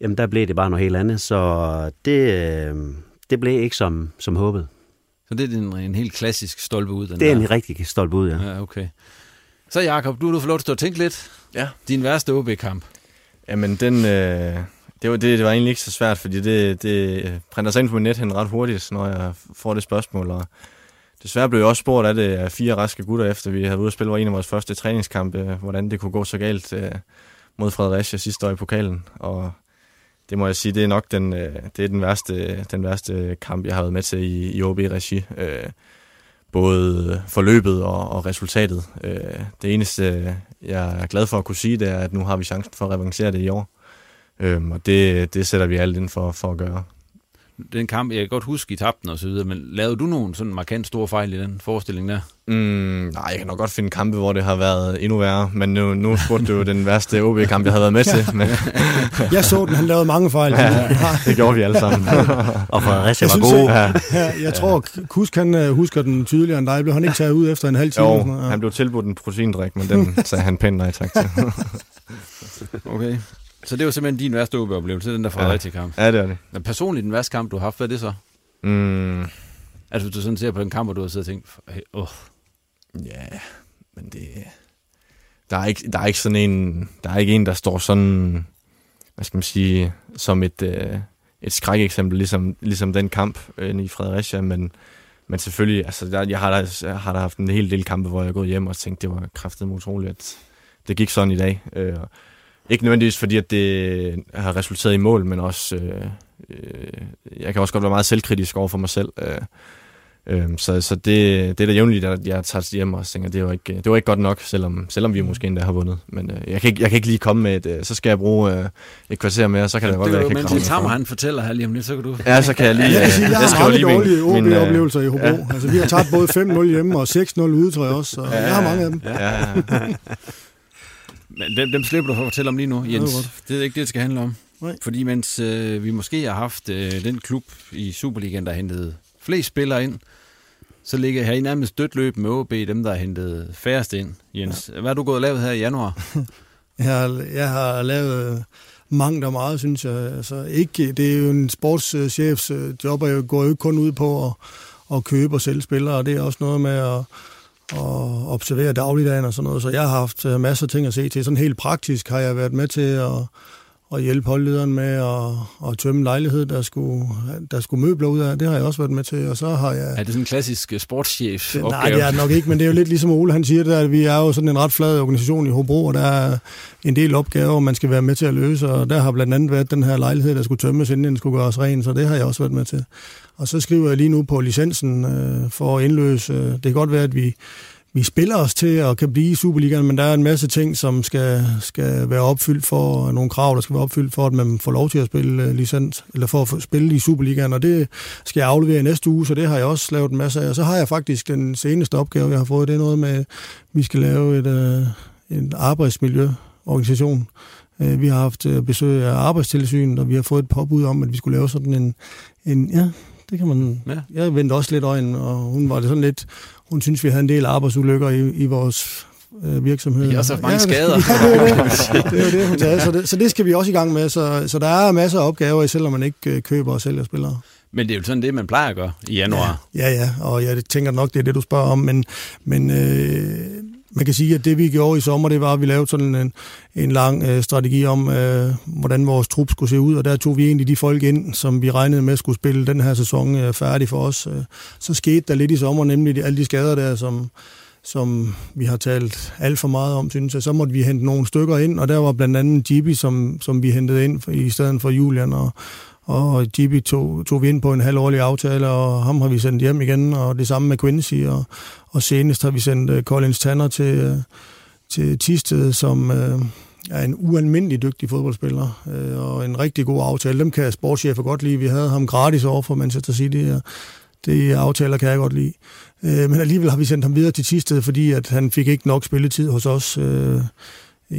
jamen der blev det bare noget helt andet. Så det, øh, det blev ikke som, som håbet. Så det er en, en helt klassisk stolpe ud? Den det er der. en rigtig stolpe ud, ja. ja okay. Så Jakob, du har fået lov til at tænke lidt. Ja. Din værste OB-kamp. Jamen, den, øh, det, var, det, det var egentlig ikke så svært, fordi det, det printer sig ind på min net ret hurtigt, når jeg får det spørgsmål. Og desværre blev jeg også spurgt af det af fire raske gutter, efter vi havde været ude at spille var en af vores første træningskampe, hvordan det kunne gå så galt øh, mod Fredericia sidste år i pokalen. Og det må jeg sige, det er nok den, øh, det er den, værste, den værste kamp, jeg har været med til i, i OB-regi. Øh, både forløbet og, og resultatet. Øh, det eneste, jeg er glad for at kunne sige, det er, at nu har vi chancen for at revancere det i år. Øh, og det, det sætter vi alt ind for, for at gøre den kamp, jeg kan godt huske, I tabte den og så videre, men lavede du nogen sådan markant store fejl i den forestilling der? Mm, nej, jeg kan nok godt finde kampe, hvor det har været endnu værre, men nu, nu spurgte du jo den værste OB-kamp, jeg havde været med til. Men... jeg så den, han lavede mange fejl. Ja, det gjorde vi alle sammen. og Fredericia var gode. Jeg, ja, jeg tror, Kusk han øh, husker den tydeligere end dig. Blev han ikke taget ud efter en halv time? Jo, ja. han blev tilbudt en proteindrik, men den sagde han pænt nej tak til. okay. Så det var simpelthen din værste OB-oplevelse, den der Fredericia-kamp? Ja, det er det. Men personligt den værste kamp, du har haft, hvad er det så? Mm. Altså, du sådan ser på den kamp, hvor du har siddet og tænkt, åh. Ja, men det... Der er, ikke, der er ikke sådan en... Der er ikke en, der står sådan... Hvad skal man sige? Som et, øh, et skrækeksempel, ligesom, ligesom den kamp øh, i Fredericia, men, men selvfølgelig, altså, der, jeg har da, jeg har da haft en hel del kampe, hvor jeg er gået hjem og tænkt, det var kraftigt utroligt, at det gik sådan i dag. Øh, ikke nødvendigvis fordi, at det har resulteret i mål, men også... Øh, øh, jeg kan også godt være meget selvkritisk over for mig selv. Øh, øh, så så det, det er da jævnligt, at jeg tager til hjem og tænker, det var ikke, det var ikke godt nok, selvom, selvom vi måske endda har vundet. Men øh, jeg, kan ikke, jeg kan ikke lige komme med et... Øh, så skal jeg bruge øh, et kvarter mere, så kan det, det godt være, jeg kan Men Tammer, han fortæller her lige om lidt, så kan du... Ja, så kan jeg lige... Ja, jeg, sige, jeg, jeg har mange dårlige OB-oplevelser i Hobro. Ja. Altså, vi har tabt både 5-0 hjemme og 6-0 ude, tror jeg også. Så ja, jeg har mange af dem. Ja, ja. Men dem, dem slipper du for at fortælle om lige nu, Jens. Det er, ikke det, det skal handle om. Nej. Fordi mens øh, vi måske har haft øh, den klub i Superligaen, der hentet flest spillere ind, så ligger her i nærmest dødt løb med OB, dem der har hentet færrest ind. Jens, ja. hvad har du gået og lavet her i januar? jeg, har, jeg har lavet mangt og meget, synes jeg. Altså, ikke, det er jo en sportschefs job, og jeg går jo ikke kun ud på at, at købe og sælge spillere, og det er også noget med at og observere dagligdagen og sådan noget. Så jeg har haft øh, masser af ting at se til. Sådan helt praktisk har jeg været med til at, at hjælpe holdlederen med at, at tømme lejlighed, der skulle, der skulle møbler ud af. Det har jeg også været med til. Og så har jeg... Er det sådan en klassisk sportschef -opgave? Nej, det er nok ikke, men det er jo lidt ligesom Ole han siger, der, at vi er jo sådan en ret flad organisation i Hobro, og der er en del opgaver, man skal være med til at løse, og der har blandt andet været den her lejlighed, der skulle tømmes, inden den skulle gøres ren, så det har jeg også været med til. Og så skriver jeg lige nu på licensen øh, for at indløse. Det kan godt være, at vi, vi spiller os til at kan blive i Superligaen, men der er en masse ting, som skal, skal være opfyldt for, nogle krav, der skal være opfyldt for, at man får lov til at spille øh, licens, eller for at spille i Superligaen, og det skal jeg aflevere i næste uge, så det har jeg også lavet en masse af. Og så har jeg faktisk den seneste opgave, jeg har fået, det er noget med, at vi skal lave et, øh, en arbejdsmiljøorganisation. Øh, vi har haft besøg af arbejdstilsynet, og vi har fået et påbud om, at vi skulle lave sådan en, en ja, det kan man... Ja. Jeg vendte også lidt øjnene, og hun var det sådan lidt... Hun synes, vi havde en del arbejdsulykker i, i vores øh, virksomhed. Vi har også haft mange ja, skader. Ja, det, er det. det er det, hun sagde. Så det, så det skal vi også i gang med. Så, så der er masser af opgaver, selvom man ikke øh, køber og sælger spillere. Men det er jo sådan det, man plejer at gøre i januar. Ja, ja, ja. og jeg tænker nok, det er det, du spørger om. Men, men øh, man kan sige, at det vi gjorde i sommer, det var, at vi lavede sådan en, en lang øh, strategi om, øh, hvordan vores trup skulle se ud, og der tog vi egentlig de folk ind, som vi regnede med skulle spille den her sæson øh, færdig for os. Øh, så skete der lidt i sommer, nemlig de, alle de skader der, som, som vi har talt alt for meget om, synes jeg. Så måtte vi hente nogle stykker ind, og der var blandt andet Gibi, som, som vi hentede ind i stedet for Julian, og, og Gibi tog, tog vi ind på en halvårlig aftale, og ham har vi sendt hjem igen, og det samme med Quincy, og, og senest har vi sendt uh, Collins Tanner til, uh, til Tisted, som uh, er en ualmindelig dygtig fodboldspiller, uh, og en rigtig god aftale. Dem kan sportschefer godt lide. Vi havde ham gratis over for Manchester City, og det aftaler kan jeg godt lide. Uh, men alligevel har vi sendt ham videre til Tisted, fordi at han fik ikke nok spilletid hos os. Uh,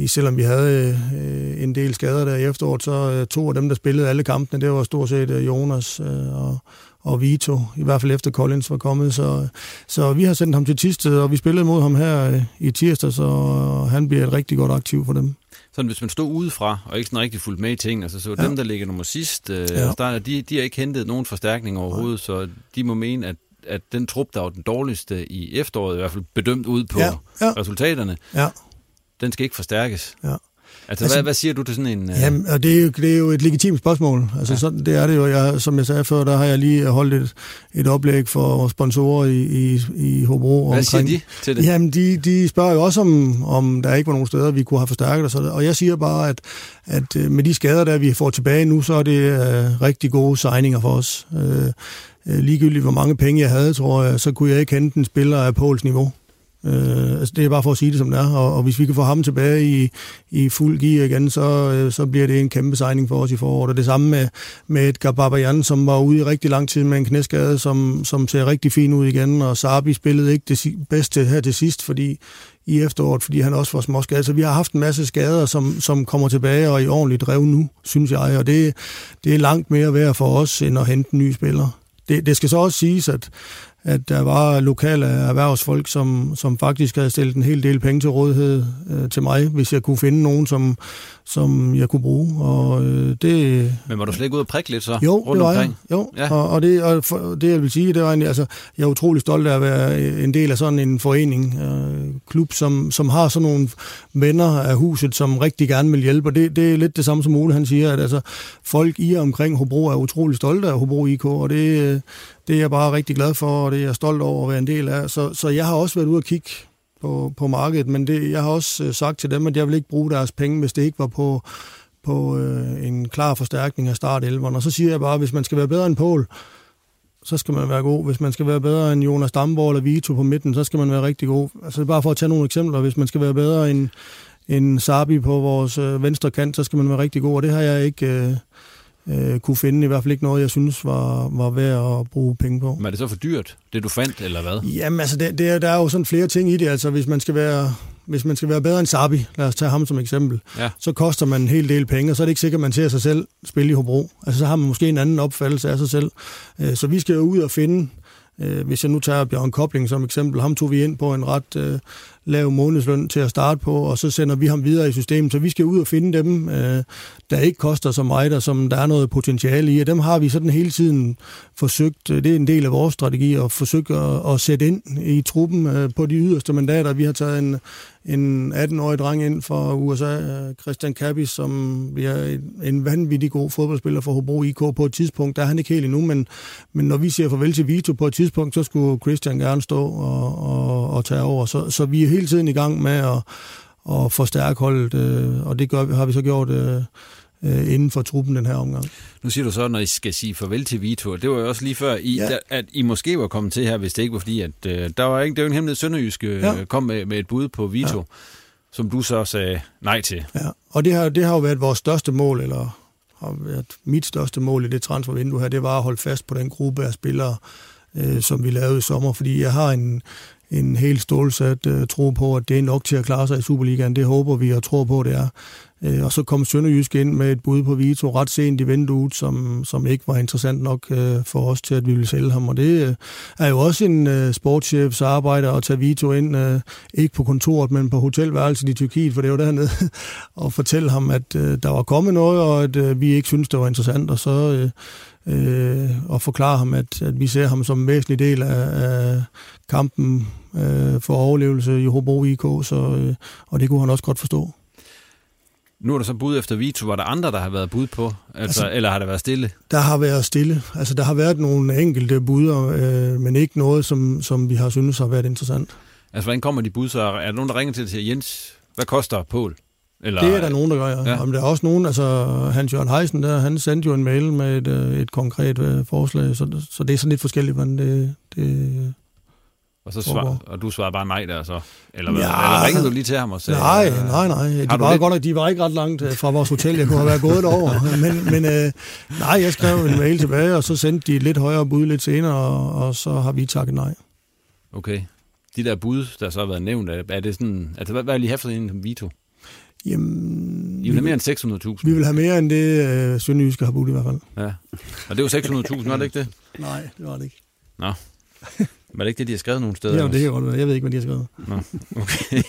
selvom vi havde øh, en del skader der i efteråret, så øh, to af dem, der spillede alle kampene, det var stort set øh, Jonas øh, og, og Vito, i hvert fald efter Collins var kommet. Så, så vi har sendt ham til Tisted, og vi spillede mod ham her øh, i tirsdag, så han bliver et rigtig godt aktiv for dem. Sådan, hvis man stod udefra og ikke sådan rigtig fuldt med i ting, altså så ja. dem, der ligger nummer sidst, øh, ja. starter, de, de har ikke hentet nogen forstærkning overhovedet, Nej. så de må mene, at at den trup, der var den dårligste i efteråret, i hvert fald bedømt ud på ja, ja. resultaterne, ja den skal ikke forstærkes. Ja. Altså, altså hvad, hvad siger du til sådan en... Uh... Jamen, og det er, jo, det er jo et legitimt spørgsmål. Altså, ja. sådan, det er det jo. Jeg, som jeg sagde før, der har jeg lige holdt et, et oplæg for sponsorer i, i, i Hobro. Hvad omkring, siger de til det? Jamen, de, de spørger jo også, om, om der ikke var nogen steder, vi kunne have forstærket os. Og jeg siger bare, at, at øh, med de skader, der vi får tilbage nu, så er det uh, rigtig gode signinger for os. Uh, ligegyldigt hvor mange penge jeg havde, tror jeg, så kunne jeg ikke hente en spiller af Pols niveau. Øh, altså det er bare for at sige det, som det er. Og, og hvis vi kan få ham tilbage i, i fuld gear igen, så, øh, så bliver det en kæmpe signing for os i foråret. Og det samme med, med Edgar Babayan, som var ude i rigtig lang tid med en knæskade, som, som ser rigtig fin ud igen. Og Sabi spillede ikke det bedste her til sidst, fordi i efteråret, fordi han også var småskadet. Så vi har haft en masse skader, som, som kommer tilbage og i ordentligt drev nu, synes jeg. Og det, det er langt mere værd for os, end at hente nye spillere. Det, det skal så også siges, at, at der var lokale erhvervsfolk, som, som faktisk havde stillet en hel del penge til rådighed øh, til mig, hvis jeg kunne finde nogen, som, som jeg kunne bruge. Og, øh, det, Men var du slet ikke ude og prikke lidt så? Jo, rundt det var omkring? jeg. Jo, ja. og, og, det, og for, det jeg vil sige, det var egentlig, altså, jeg er utrolig stolt af at være en del af sådan en forening, øh, klub, som, som har sådan nogle venner af huset, som rigtig gerne vil hjælpe. Og det, det er lidt det samme som Ole, han siger, at altså, folk i og omkring Hobro er utrolig stolte af Hobro IK, og det, det er jeg bare rigtig glad for, og det er jeg stolt over at være en del af. Så, så jeg har også været ude og kigge på, på markedet, men det, jeg har også øh, sagt til dem, at jeg vil ikke bruge deres penge, hvis det ikke var på, på øh, en klar forstærkning af start 11. Og så siger jeg bare, at hvis man skal være bedre end Pål, så skal man være god. Hvis man skal være bedre end Jonas Damborg eller Vito på midten, så skal man være rigtig god. Altså bare for at tage nogle eksempler. Hvis man skal være bedre end, end Sabi på vores øh, venstre kant, så skal man være rigtig god. Og det har jeg ikke... Øh, øh, kunne finde i hvert fald ikke noget, jeg synes var, var værd at bruge penge på. Men er det så for dyrt, det du fandt, eller hvad? Jamen altså, det, det, der er jo sådan flere ting i det. Altså, hvis man skal være, hvis man skal være bedre end Sabi, lad os tage ham som eksempel, ja. så koster man en hel del penge, og så er det ikke sikkert, at man ser sig selv spille i Hobro. Altså, så har man måske en anden opfattelse af sig selv. Øh, så vi skal jo ud og finde Øh, hvis jeg nu tager Bjørn Kobling som eksempel, ham tog vi ind på en ret øh, lav månedsløn til at starte på, og så sender vi ham videre i systemet. Så vi skal ud og finde dem, øh, der ikke koster så meget, og som der er noget potentiale i. Og dem har vi sådan hele tiden forsøgt, øh, det er en del af vores strategi, at forsøge at, at sætte ind i truppen øh, på de yderste mandater. Vi har taget en, en 18-årig dreng ind fra USA, øh, Christian Kappis, som vi er en vanvittig god fodboldspiller for Hobro IK på et tidspunkt. Der er han ikke helt endnu, men, men når vi siger farvel til Vito på et tidspunkt, så skulle Christian gerne stå og, og, og tage over. Så, så vi er hele tiden i gang med at, at forstærke holdet, øh, og det gør, har vi så gjort inden for truppen den her omgang. Nu siger du så, når I skal sige farvel til Vito, det var jo også lige før, I, ja. at I måske var kommet til her, hvis det ikke var fordi, at øh, der var ikke, det var en hemmelighed, Sønderjyske øh, ja. kom med, med et bud på Vito, ja. som du så sagde nej til. Ja, og det har, det har jo været vores største mål, eller har været mit største mål i det transfervindue her, det var at holde fast på den gruppe af spillere, øh, som vi lavede i sommer, fordi jeg har en, en helt stålsat øh, tro på, at det er nok til at klare sig i Superligaen. Det håber vi og tror på, det er. Øh, og så kom Sønderjysk ind med et bud på Vito ret sent i vinduet, som, som ikke var interessant nok øh, for os til, at vi ville sælge ham. Og det øh, er jo også en øh, sportschefs arbejde at tage Vito ind, øh, ikke på kontoret, men på hotelværelset i Tyrkiet, for det var dernede, og fortælle ham, at øh, der var kommet noget, og at øh, vi ikke synes det var interessant. Og så... Øh, øh, og forklare ham, at, at vi ser ham som en væsentlig del af, af kampen øh, for overlevelse i Hobro IK, så, øh, og det kunne han også godt forstå. Nu er der så bud efter Vito. Var der andre, der har været bud på? Altså, altså, eller har der været stille? Der har været stille. Altså, der har været nogle enkelte bud, øh, men ikke noget, som, som vi har synes har været interessant. Altså, hvordan kommer de bud så? Er der nogen, der ringer til og siger, Jens, hvad koster Pål? Eller, det er der nogen, der gør, ja. ja. Om der er også nogen, altså Hans Jørgen Heisen, der, han sendte jo en mail med et, øh, et konkret uh, forslag, så, så det er sådan lidt forskelligt, men det, det og, så svar, og du svarede bare nej der så? Eller, hvad? ja, eller ringede du lige til ham og sagde? Nej, nej, nej. De var, lidt... godt nok, de var ikke ret langt øh, fra vores hotel. Jeg kunne have været gået over. Men, men øh, nej, jeg skrev en mail tilbage, og så sendte de lidt højere bud lidt senere, og, og så har vi takket nej. Okay. De der bud, der så har været nævnt, er det sådan... Altså, hvad, hvad I have for en Vito? Jamen, I vil have mere end 600.000? Vi vil have mere end det, øh, Sønderjyske har budt i hvert fald. Ja. Og det er jo 600.000, var det ikke det? Nej, det var det ikke. Nå. Var det ikke det, de har skrevet nogle steder? Ja, det kan godt være. Jeg ved ikke, hvad de har skrevet. Nå, okay.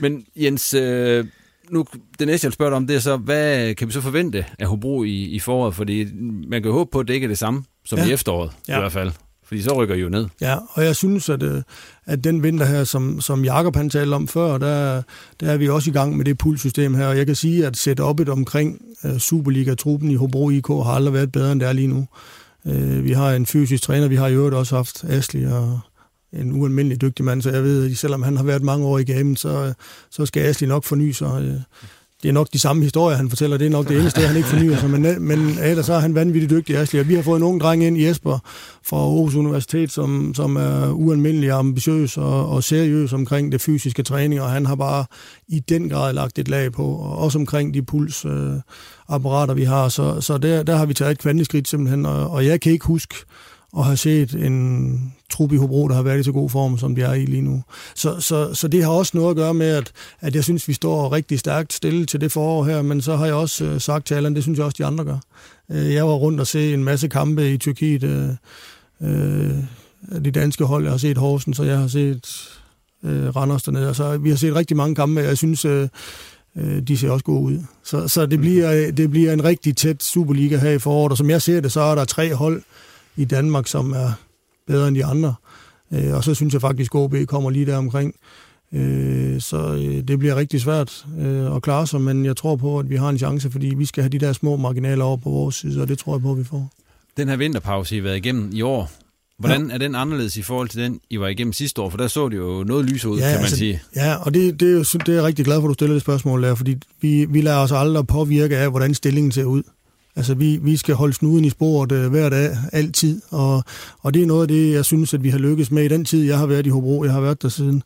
Men Jens, øh, nu, det næste, jeg vil spørge dig om, det er så, hvad kan vi så forvente af Hobro i, i foråret? Fordi man kan håbe på, at det ikke er det samme som ja. i efteråret, ja. i hvert fald. Fordi så rykker I jo ned. Ja, og jeg synes, at, øh, at den vinter her, som, som Jakob han talte om før, der, der er vi også i gang med det pulssystem her. Og jeg kan sige, at sætte op et omkring øh, Superliga-truppen i Hobro IK har aldrig været bedre, end det er lige nu. Øh, vi har en fysisk træner, vi har i øvrigt også haft Asli og en ualmindelig dygtig mand, så jeg ved, at selvom han har været mange år i gamen, så, så skal Asli nok forny sig. Øh det er nok de samme historier, han fortæller. Det er nok det eneste, han ikke fornyer sig. Men, men ellers så er han vanvittigt dygtig, Ashley. Og vi har fået en ung dreng ind i Esper fra Aarhus Universitet, som, som er ualmindelig ambitiøs og, og seriøs omkring det fysiske træning, og han har bare i den grad lagt et lag på, og også omkring de pulsapparater, vi har. Så, så der, der har vi taget et kvanteskridt simpelthen, og, og jeg kan ikke huske, at have set en trup i Hobro, der har været i så god form, som de er i lige nu. Så, så, så det har også noget at gøre med, at, at jeg synes, vi står rigtig stærkt stille til det forår her, men så har jeg også øh, sagt til Allan, det synes jeg også, de andre gør. Øh, jeg var rundt og se en masse kampe i Tyrkiet, øh, øh, de danske hold, jeg har set Horsen, så jeg har set øh, Randers dernede, så vi har set rigtig mange kampe, jeg synes, øh, øh de ser også gode ud. Så, så det, bliver, det bliver en rigtig tæt Superliga her i foråret, og som jeg ser det, så er der tre hold, i Danmark, som er bedre end de andre. Øh, og så synes jeg faktisk, at OB kommer lige der omkring. Øh, så øh, det bliver rigtig svært at klare sig, men jeg tror på, at vi har en chance, fordi vi skal have de der små marginaler over på vores side, og det tror jeg på, at vi får. Den her vinterpause, I har været igennem i år, Hvordan ja. er den anderledes i forhold til den, I var igennem sidste år? For der så det jo noget lys ud, ja, kan man altså, sige. Ja, og det, det, er, det er jeg rigtig glad for, at du stiller det spørgsmål der, fordi vi, vi lader os aldrig påvirke af, hvordan stillingen ser ud. Altså, vi, vi skal holde snuden i sporet øh, hver dag, altid, og, og det er noget af det, jeg synes, at vi har lykkes med i den tid, jeg har været i Hobro. Jeg har været der siden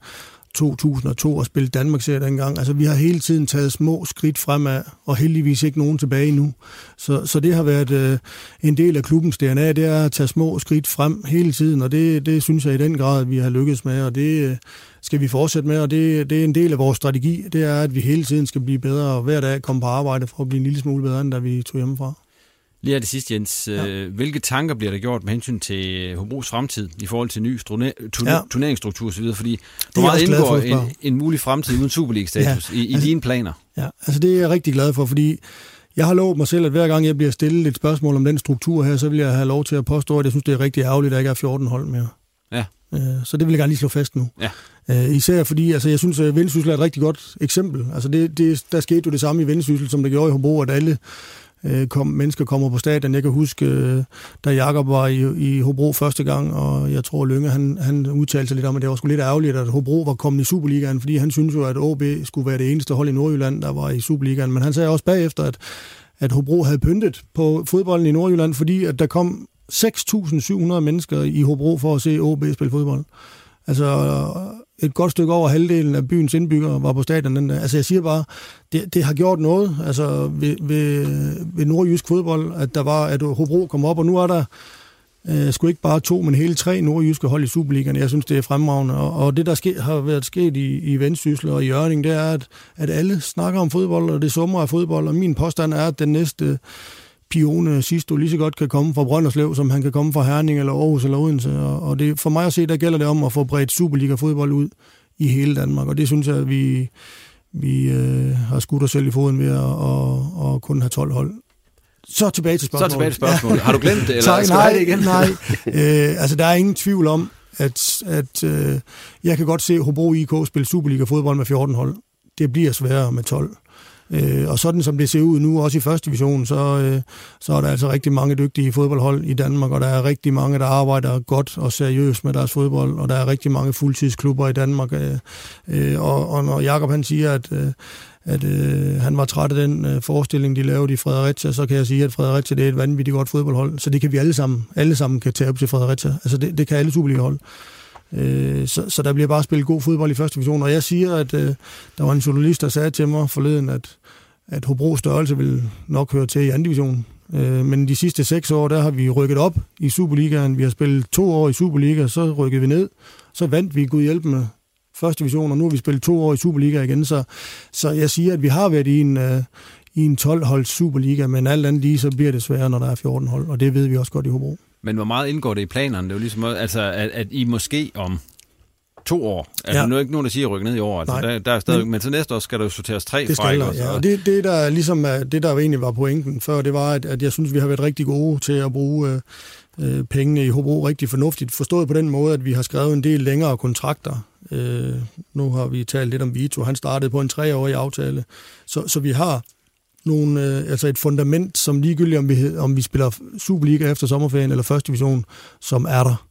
2002 og spille Danmark serie dengang. Altså, vi har hele tiden taget små skridt fremad, og heldigvis ikke nogen tilbage nu. Så, så det har været øh, en del af klubbens DNA, det er at tage små skridt frem hele tiden, og det, det synes jeg i den grad, vi har lykkes med, og det øh, skal vi fortsætte med, og det, det er en del af vores strategi, det er, at vi hele tiden skal blive bedre, og hver dag komme på arbejde for at blive en lille smule bedre, end da vi tog hjemmefra. Lige af det sidste, Jens. Ja. Øh, hvilke tanker bliver der gjort med hensyn til Hobros fremtid i forhold til ny turner- ja. turneringsstruktur osv.? Fordi hvor meget indgår en, en mulig fremtid uden Superliga-status ja. i, i altså, dine planer? Ja, altså det er jeg rigtig glad for, fordi jeg har lovet mig selv, at hver gang jeg bliver stillet et spørgsmål om den struktur her, så vil jeg have lov til at påstå, at jeg synes, det er rigtig ærgerligt, at der ikke er 14 hold mere. Ja. Øh, så det vil jeg gerne lige slå fast nu. Ja. Øh, især fordi, altså, jeg synes, at Vendsyssel er et rigtig godt eksempel. Altså, det, det, der skete jo det samme i Vendsyssel, som der gjorde i Hobro, at alle øh, kom, mennesker kommer på stadion. Jeg kan huske, øh, da Jakob var i, i Hobro første gang, og jeg tror, Lønge, han, han udtalte sig lidt om, at det var sgu lidt ærgerligt, at Hobro var kommet i Superligaen, fordi han synes jo, at OB skulle være det eneste hold i Nordjylland, der var i Superligaen. Men han sagde også bagefter, at, at Hobro havde pyntet på fodbolden i Nordjylland, fordi at der kom 6.700 mennesker i Hobro for at se OB spille fodbold. Altså et godt stykke over halvdelen af byens indbyggere var på stadion den dag. Altså jeg siger bare, det, det har gjort noget altså ved, ved, ved nordjysk fodbold, at der var, at Hobro kom op, og nu er der øh, sgu ikke bare to, men hele tre nordjyske hold i Superligaen. Jeg synes, det er fremragende. Og, og det, der ske, har været sket i, i Vendsyssel og i Jørning, det er, at, at alle snakker om fodbold, og det summer af fodbold, og min påstand er, at den næste Pione Sisto lige så godt kan komme fra Brønderslev, som han kan komme fra Herning eller Aarhus eller Odense. Og, og det, for mig at se, der gælder det om at få bredt Superliga-fodbold ud i hele Danmark. Og det synes jeg, at vi, vi øh, har skudt os selv i foden ved at og, og kun have 12 hold. Så tilbage til spørgsmålet. Så tilbage til spørgsmålet. Ja. Har du glemt det, eller skal nej, det igen? nej, øh, altså der er ingen tvivl om, at, at øh, jeg kan godt se Hobro IK spille Superliga-fodbold med 14 hold. Det bliver sværere med 12. Øh, og sådan som det ser ud nu, også i første division, så, øh, så er der altså rigtig mange dygtige fodboldhold i Danmark, og der er rigtig mange, der arbejder godt og seriøst med deres fodbold, og der er rigtig mange fuldtidsklubber i Danmark. Øh, øh, og, og når Jakob han siger, at, øh, at øh, han var træt af den øh, forestilling, de lavede i Fredericia, så kan jeg sige, at Fredericia det er et vanvittigt godt fodboldhold, så det kan vi alle sammen, alle sammen kan tage op til Fredericia. Altså det, det kan alle Superliga-hold. Øh, så, så der bliver bare spillet god fodbold i første division, og jeg siger, at øh, der var en journalist, der sagde til mig forleden, at at Hobro størrelse vil nok høre til i anden division. Øh, men de sidste seks år, der har vi rykket op i Superligaen. Vi har spillet to år i Superliga, så rykkede vi ned. Så vandt vi Gud hjælp med første division, og nu har vi spillet to år i Superliga igen. Så, så jeg siger, at vi har været i en, øh, i en 12-hold Superliga, men alt andet lige, så bliver det sværere, når der er 14 hold, og det ved vi også godt i Hobro. Men hvor meget indgår det i planerne? Det er jo ligesom, altså, at, at I måske om to år. Altså, ja. nu er ikke nogen, der siger, at rykke ned i år. Altså, der, der er stadig, men, men til næste år skal der jo sorteres tre det fra. Der, ja. Og det, det, der ligesom er, det, der egentlig var pointen før, det var, at, at jeg synes, vi har været rigtig gode til at bruge øh, øh, pengene i Hobro rigtig fornuftigt. Forstået på den måde, at vi har skrevet en del længere kontrakter. Øh, nu har vi talt lidt om Vito. Han startede på en treårig aftale. Så, så vi har nogle, øh, altså et fundament, som ligegyldigt om vi, om vi spiller Superliga efter sommerferien eller første division, som er der.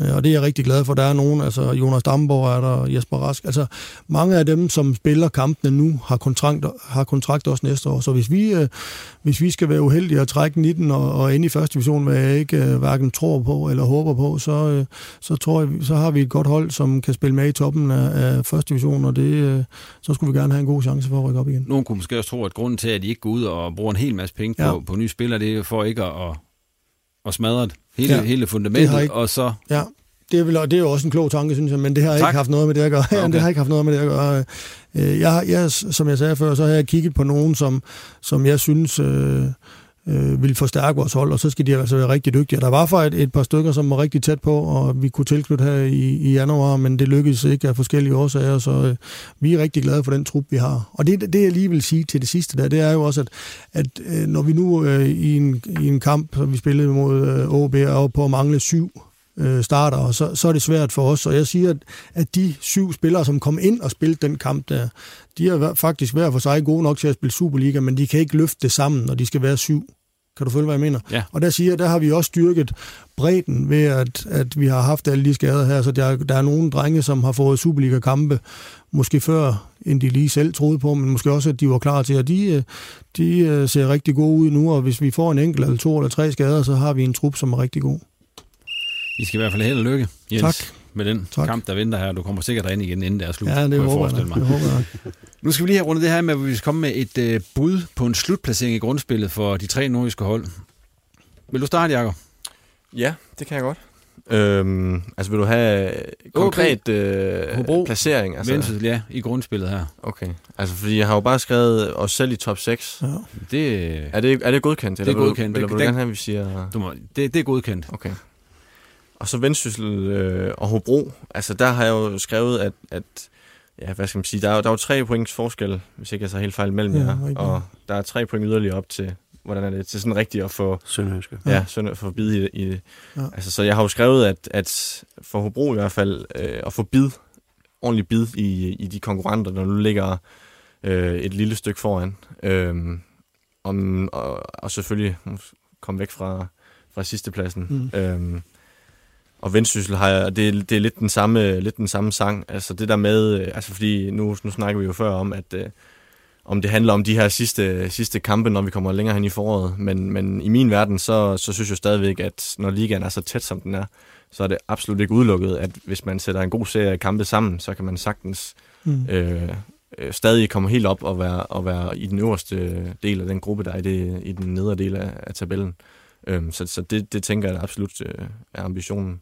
Øh, og det er jeg rigtig glad for. Der er nogen, altså Jonas Damborg er der, Jesper Rask. Altså mange af dem, som spiller kampene nu, har kontrakt, har kontrakt også næste år. Så hvis vi, øh, hvis vi skal være uheldige at trække 19 og, og ind i første division, hvad jeg ikke øh, hverken tror på eller håber på, så, så tror jeg, så har vi et godt hold, som kan spille med i toppen af, af første division, og det, så skulle vi gerne have en god chance for at rykke op igen. Nogen kunne måske også tro, at grunden til, at de ikke går ud og bruger en hel masse penge på, Ja. på nye spillere, det er for ikke at, at smadre det. Hele, Ja. hele fundamentet, ikke- og så... Ja, det er, vel, det er jo også en klog tanke, synes jeg, men det har Tak. ikke haft noget med det at gøre. Okay. det har ikke haft noget med det at gøre. Øh, Jeg, jeg, som jeg sagde før, så har jeg kigget på nogen, som, som jeg synes øh, øh, vil forstærke vores hold, og så skal de altså være rigtig dygtige. Der var for et, et par stykker, som var rigtig tæt på, og vi kunne tilknytte her i, i januar, men det lykkedes ikke af forskellige årsager, så øh, vi er rigtig glade for den trup, vi har. Og det, det jeg lige vil sige til det sidste der, det er jo også, at, at øh, når vi nu øh, i, en, i en kamp, som vi spillede mod øh, OB, er på at mangle syv øh, starter, og så, så er det svært for os. Og jeg siger, at, at de syv spillere, som kom ind og spillede den kamp der, de er faktisk hver for sig gode nok til at spille Superliga, men de kan ikke løfte det sammen, når de skal være syv. Kan du følge, hvad jeg mener? Ja. Og der siger der har vi også styrket bredden ved, at, at vi har haft alle de skader her, så der, der er nogle drenge, som har fået Superliga-kampe, måske før, end de lige selv troede på, men måske også, at de var klar til, at de, øh, de øh, ser rigtig gode ud nu, og hvis vi får en enkelt eller to eller tre skader, så har vi en trup, som er rigtig god. I skal i hvert fald held og lykke, Jens, Tak. med den Tak. kamp, der venter her. Du kommer sikkert derind igen, inden det er slut. Ja, det jeg håber jeg, forestille nok. det håber jeg. nok. Nu skal vi lige have rundet det her med, at vi skal komme med et øh, bud på en slutplacering i grundspillet for de tre nordiske hold. Vil du starte, Jacob? Ja, det kan jeg godt. Øhm, altså vil du have konkret øh, Hobro, placering? Altså, Vendsyssel, ja, i grundspillet her. Okay, altså fordi jeg har jo bare skrevet os selv i top 6. Ja. Det, Er det, er det godkendt? Det er vil du- godkendt. Eller Det- vil du den- gerne have, at vi siger... du må, det, det er godkendt. Okay. Og så Vendsyssel øh, og Hobro. Altså der har jeg jo skrevet, at, at ja, hvad skal man sige, der er, der er jo tre points forskel, hvis ikke jeg så helt fejl mellem Ja, jer. rigtigt. Og der er tre point yderligere op til, hvordan er det, til sådan rigtigt at få, Sønderjyske. ja, Ja. få bid i, i det. Ja. Altså, så jeg har jo skrevet, at, at for Hobro i hvert fald, øh, at få bid, ordentlig bid i, i de konkurrenter, der nu ligger øh, et lille stykke foran. Øhm, om, og, og selvfølgelig komme væk fra, fra sidstepladsen. Mm. Øhm, og Vendsyssel har jeg, det, det er lidt den samme, lidt den samme sang. Altså det der med, øh, altså fordi nu, nu snakker vi jo før om, at øh, om det handler om de her sidste, sidste kampe, når vi kommer længere hen i foråret. Men, men i min verden, så, så synes jeg stadigvæk, at når ligaen er så tæt, som den er, så er det absolut ikke udelukket, at hvis man sætter en god serie af kampe sammen, så kan man sagtens Mm. øh, øh, stadig komme helt op og være, og være i den øverste del af den gruppe, der er i, det, i den nedre del af, af tabellen. Øhm, så så det, det tænker jeg da absolut øh, er ambitionen.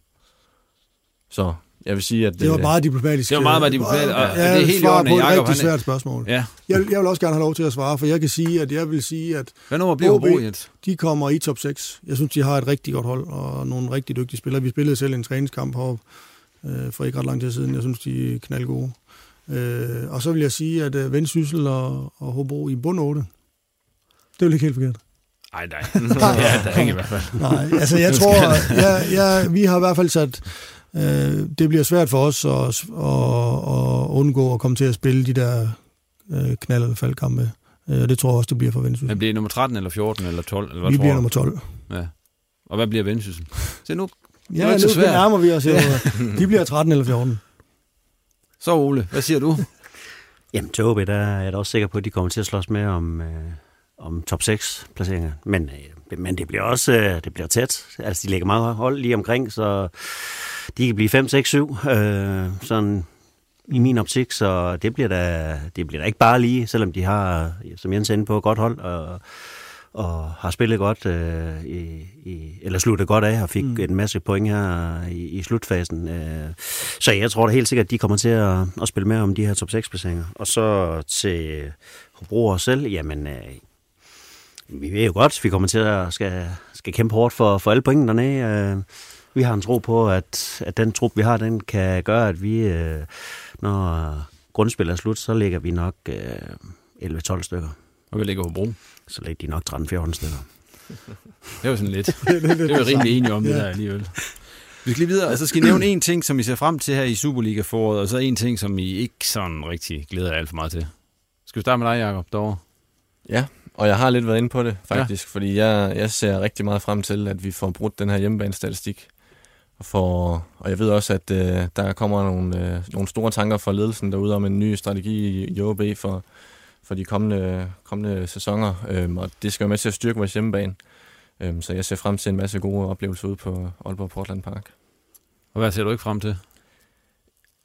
Så jeg vil sige, at... Det var øh, meget diplomatisk. Det var meget, meget diplomatisk, og ja, det er helt i orden, på et Jacob, rigtig han svært spørgsmål. Ja. Jeg, jeg vil også gerne have lov til at svare, for jeg kan sige, at jeg vil sige, at Hvad nummer bliver OB, Jens? de kommer i top 6. Jeg synes, de har et rigtig godt hold, og nogle rigtig dygtige spillere. Vi spillede selv en træningskamp heroppe øh, for ikke ret lang tid siden. Jeg synes, de er knaldgode. Øh, og så vil jeg sige, at øh, Vendsyssel og, og Hobro i bund 8. Det er jo ikke helt forkert. Ej, nej. ja, der er ikke i hvert fald. Nej, altså jeg tror, jeg, jeg, vi har i hvert fald sat, øh, det bliver svært for os at, at, at undgå at komme til at spille de der øh, knald- eller faldkampe. Øh, det tror jeg også, det bliver for Vendsyssel. Men bliver det nummer 13 eller 14 eller 12? Eller hvad Vi tror bliver du? nummer 12. Ja. Og hvad bliver Vendsyssel? Se nu. Det er Ja, ikke nu så svært. nærmer vi os. Jo. De bliver 13 eller 14. Så Ole, hvad siger du? Jamen til OB, der er jeg da også sikker på, at de kommer til at slås med om, øh, om top 6 placeringer. Men, øh, men det bliver også øh, det bliver tæt. Altså, de lægger meget hold lige omkring, så de kan blive 5, 6, 7. Øh, sådan i min optik, så det bliver da, det bliver da ikke bare lige, selvom de har, som Jens er på, godt hold, og, og har spillet godt, øh, i, i, eller sluttet godt af, og fik mm. en masse point her i, i slutfasen. Øh. Så jeg tror da helt sikkert, at de kommer til at, at spille med om de her top 6 placeringer. Og så til Hobro og selv, jamen, øh, vi ved jo godt, vi kommer til at skal, skal kæmpe hårdt for, for alle pointene dernede. Øh, vi har en tro på, at, at den trup, vi har, den kan gøre, at vi, øh, når grundspillet er slut, så ligger vi nok øh, 11-12 stykker. Og hvad ligger Hobro? Så ligger de nok 13-14 stykker. Det var sådan lidt. det var rimelig enige om det der alligevel. Vi skal lige videre, og så skal I nævne en ting, som I ser frem til her i Superliga-foråret, og så en ting, som I ikke sådan rigtig glæder jer alt for meget til. Skal vi starte med dig, Jacob, derovre? Ja, og jeg har lidt været inde på det, faktisk, ja. fordi jeg, jeg ser rigtig meget frem til, at vi får brudt den her hjemmebanestatistik. og, for, og jeg ved også, at øh, der kommer nogle, øh, nogle store tanker fra ledelsen derude om en ny strategi i OB for, for de kommende, kommende sæsoner, øhm, og det skal jo med til at styrke vores hjemmebane. Øhm, så jeg ser frem til en masse gode oplevelser ude på Aalborg Portland Park. Og hvad ser du ikke frem til?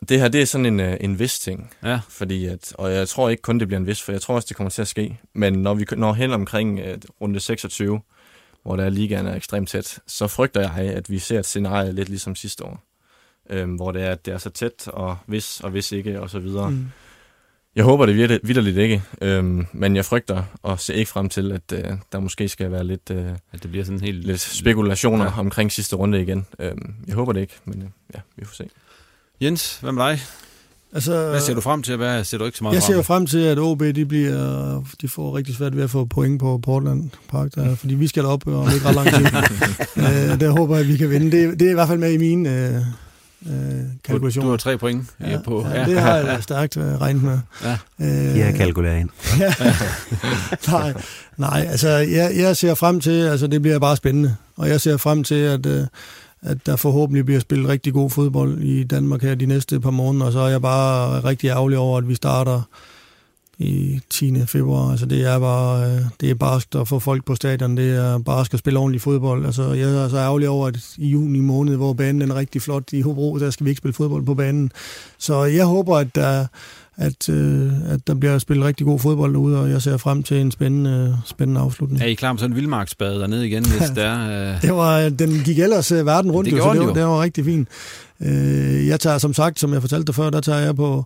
Det her, det er sådan en, øh, en vis ting. Ja. Fordi at, og jeg tror ikke kun, det bliver en vis, for jeg tror også, det kommer til at ske. Men når vi når hen omkring uh, runde 26, hvor der er ligaen er ekstremt tæt, så frygter jeg, at vi ser et scenarie lidt ligesom sidste år. Øhm, hvor det er, at det er så tæt, og hvis og hvis ikke, og så videre. Mm. Jeg håber det vidderligt ikke, øhm, men jeg frygter og ser ikke frem til, at øh, der måske skal være lidt, øh, at det bliver sådan helt lidt spekulationer ja. omkring sidste runde igen. Øhm, jeg håber det ikke, men øh, ja, vi får se. Jens, hvad med dig? Altså, hvad ser du frem til? Hvad ser du ikke så meget jeg frem Jeg ser frem til, at OB de bliver, de får rigtig svært ved at få point på Portland Park, der, fordi vi skal op om ikke ret lang tid. øh, der håber jeg, at vi kan vinde. Det, det er i hvert fald med i min øh, øh, kalkulation. Du, du har tre point ja, på. Ja, det har jeg stærkt øh, regnet med. Ja, øh, jeg kalkulerer ind. ja. nej, nej, altså jeg, jeg ser frem til, altså det bliver bare spændende, og jeg ser frem til, at, øh, at der forhåbentlig bliver spillet rigtig god fodbold i Danmark her de næste par måneder, og så er jeg bare rigtig ærgerlig over, at vi starter i 10. februar. Altså det er bare øh, det er barskt at få folk på stadion. Det er barskt at spille ordentlig fodbold. Altså jeg er så ærgerlig over, at i juni måned, hvor banen er rigtig flot i Hobro, der skal vi ikke spille fodbold på banen. Så jeg håber, at der, at, øh, at der bliver spillet rigtig god fodbold derude, og jeg ser frem til en spændende, spændende afslutning. Er I klar med sådan en vildmarksbade dernede igen, hvis der øh... det var, Den gik ellers uh, verden rundt, det, jo, så det, var, det var rigtig fint. Øh, jeg tager, som sagt, som jeg fortalte dig før, der tager jeg på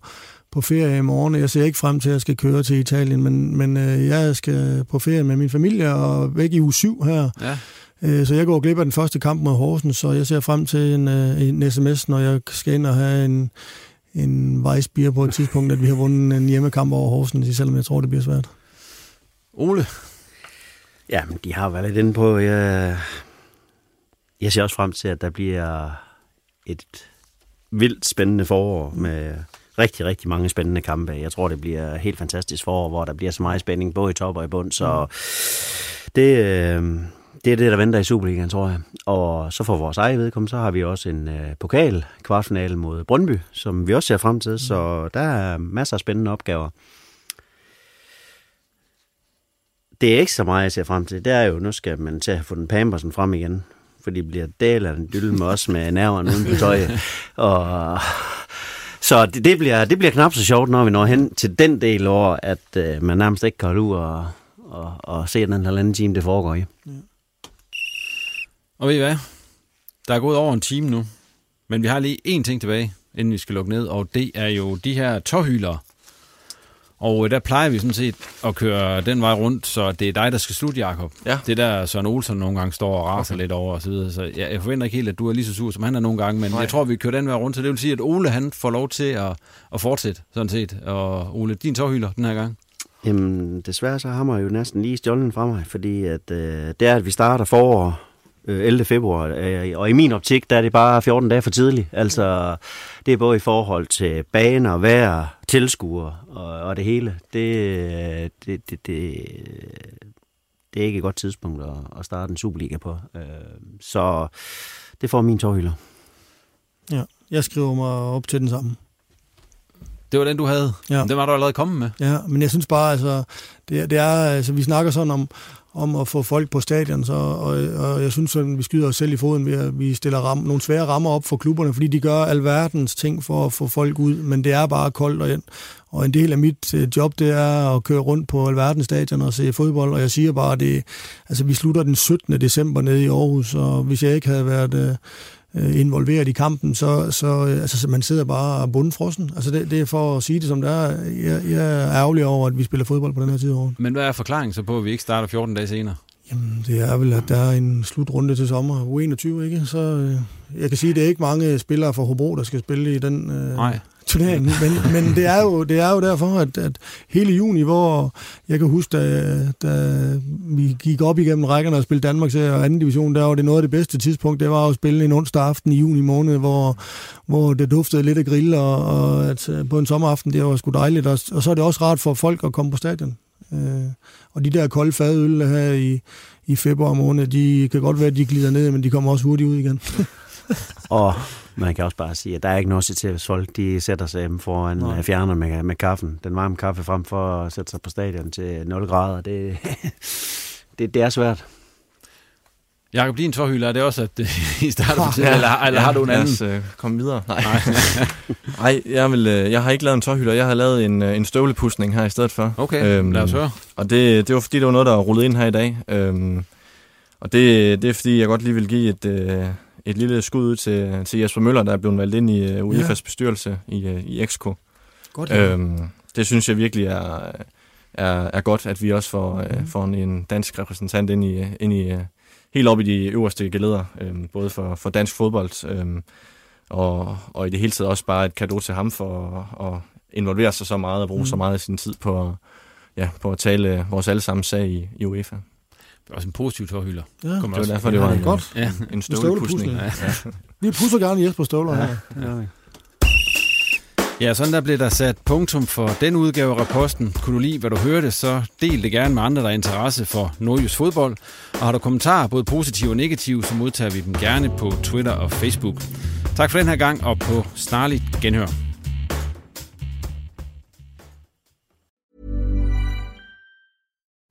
på ferie i morgen. Jeg ser ikke frem til, at jeg skal køre til Italien, men, men øh, jeg skal på ferie med min familie og væk i uge 7 her. Ja. Øh, så jeg går glip af den første kamp mod Horsens, så jeg ser frem til en, øh, en sms, når jeg skal ind og have en, en vejsbier på et tidspunkt, at vi har vundet en hjemmekamp over Horsens, selvom jeg tror, det bliver svært. Ole? Ja, men de har været lidt inde på. Jeg, jeg ser også frem til, at der bliver et vildt spændende forår med rigtig, rigtig mange spændende kampe. Jeg tror, det bliver helt fantastisk forår, hvor der bliver så meget spænding, både i top og i bund. Så mm. det, øh, det er det, der venter i Superligaen, tror jeg. Og så for vores eget vedkommende, så har vi også en øh, pokal kvartfinale mod Brøndby, som vi også ser frem til. Mm. Så der er masser af spændende opgaver. Det er ikke så meget, jeg ser frem til. Det er jo, nu skal man til at få den Pampersen frem igen. For de bliver del af dylle med os med nerverne uden på tøj. Og så det, det, bliver, det bliver knap så sjovt, når vi når hen til den del over, at øh, man nærmest ikke kan holde ud og, og, og se den halvanden time, det foregår i. Ja. Og ved I hvad? Der er gået over en time nu, men vi har lige én ting tilbage, inden vi skal lukke ned, og det er jo de her tårhylere, og øh, der plejer vi sådan set at køre den vej rundt, så det er dig, der skal slutte, Jacob. Ja. Det der Søren Olsen nogle gange står og raser okay. lidt over og så videre. Så jeg, jeg forventer ikke helt, at du er lige så sur, som han er nogle gange, men Nej. jeg tror, vi kører den vej rundt, så det vil sige, at Ole han får lov til at, at fortsætte, sådan set. Og Ole, din tårhylder den her gang? Jamen, desværre så har man jo næsten lige stjålet fra mig, fordi at, øh, det er, at vi starter forår 11. Øh, februar, øh, og i min optik, der er det bare 14 dage for tidligt. Altså, det er både i forhold til baner, vejr, tilskuere og, og det hele. Det, det, det, det, det er ikke et godt tidspunkt at, at starte en Superliga på. Øh, så det får min tårhylder. Ja, jeg skriver mig op til den samme. Det var den, du havde. Ja. Den var du allerede kommet med. Ja, men jeg synes bare, altså, det, det er, altså, vi snakker sådan om, om at få folk på stadion, så, og, og jeg synes, at vi skyder os selv i foden ved, at vi stiller ram, nogle svære rammer op for klubberne, fordi de gør alverdens ting for at få folk ud, men det er bare koldt og, ind. og en del af mit øh, job, det er at køre rundt på alverdens stadion og se fodbold, og jeg siger bare, at det, altså, vi slutter den 17. december nede i Aarhus, og hvis jeg ikke havde været øh, øh, øh, involveret i kampen, så, så altså, man sidder bare bundfrossen. Altså det, det er for at sige det som det er. Jeg, jeg er ærgerlig over, at vi spiller fodbold på den her tid over. Men hvad er forklaringen så på, at vi ikke starter 14 dage senere? Jamen, det er vel, at der er en slutrunde til sommer, U21, ikke? Så øh, jeg kan sige, at det er ikke mange spillere fra Hobro, der skal spille i den øh, Nej turnering. Men, men det, er jo, det er jo derfor, at, at hele juni, hvor jeg kan huske, da, da vi gik op igennem rækkerne og spillede Danmarks og anden division, der var det noget af det bedste tidspunkt, det var at spille en onsdag aften i juni måned, hvor, hvor det duftede lidt af grill, og, og at, øh, på en sommeraften, det var sgu dejligt. Og, og så er det også rart for folk at komme på stadion. Øh, og de der kolde fadøl her i, i februar måned, de kan godt være, at de glider ned, men de kommer også hurtigt ud igen. og man kan også bare sige, at der er ikke noget til, hvis folk de sætter sig hjemme foran Nej. øh, fjerner med, med kaffen. Den varme kaffe frem for at sætte sig på stadion til 0 grader. Det, det, det er svært. Jakob, din tårhylder, er det også, at øh, I starter på tid, eller, eller har du en lad anden? os, øh, komme videre. Nej, Nej jeg, vil, øh, jeg har ikke lavet en tårhylder. Jeg har lavet en, en støvlepudsning her i stedet for. Okay, lad os høre. Og det, det var fordi, det var noget, der rullet ind her i dag. Øhm, og det, det er fordi, jeg godt lige vil give et, øh, et lille skud ud til, til Jesper Møller, der er blevet valgt ind i uh, UEFA's Ja. bestyrelse i, uh, i XK. Godt, ja. øhm, det synes jeg virkelig er, er, er godt, at vi også får, øh, får en, en dansk repræsentant ind i, ind i øh, helt op i de øverste geleder, øhm, både for, for dansk fodbold, øhm, og, og i det hele taget også bare et kado til ham for at, at involvere sig så meget og bruge mm. så Mhm. meget af sin tid på, ja, på at tale vores allesammens sag i, i UEFA. Det er også en positiv tårhylder. Ja. Kommer Det var også- derfor, det var en, godt. ja, en En støvlepudsning. støvlepudsning. Vi pusser gerne Jesper Støvler her. Ja, sådan der blev der sat punktum for den udgave af reposten. Kunne du lide, hvad du hørte, så del det gerne med andre, der er interesse for nordjysk fodbold. Og har du kommentarer, både positive og negative, så modtager vi dem gerne på Twitter og Facebook. Tak for den her gang, og på snarligt genhør.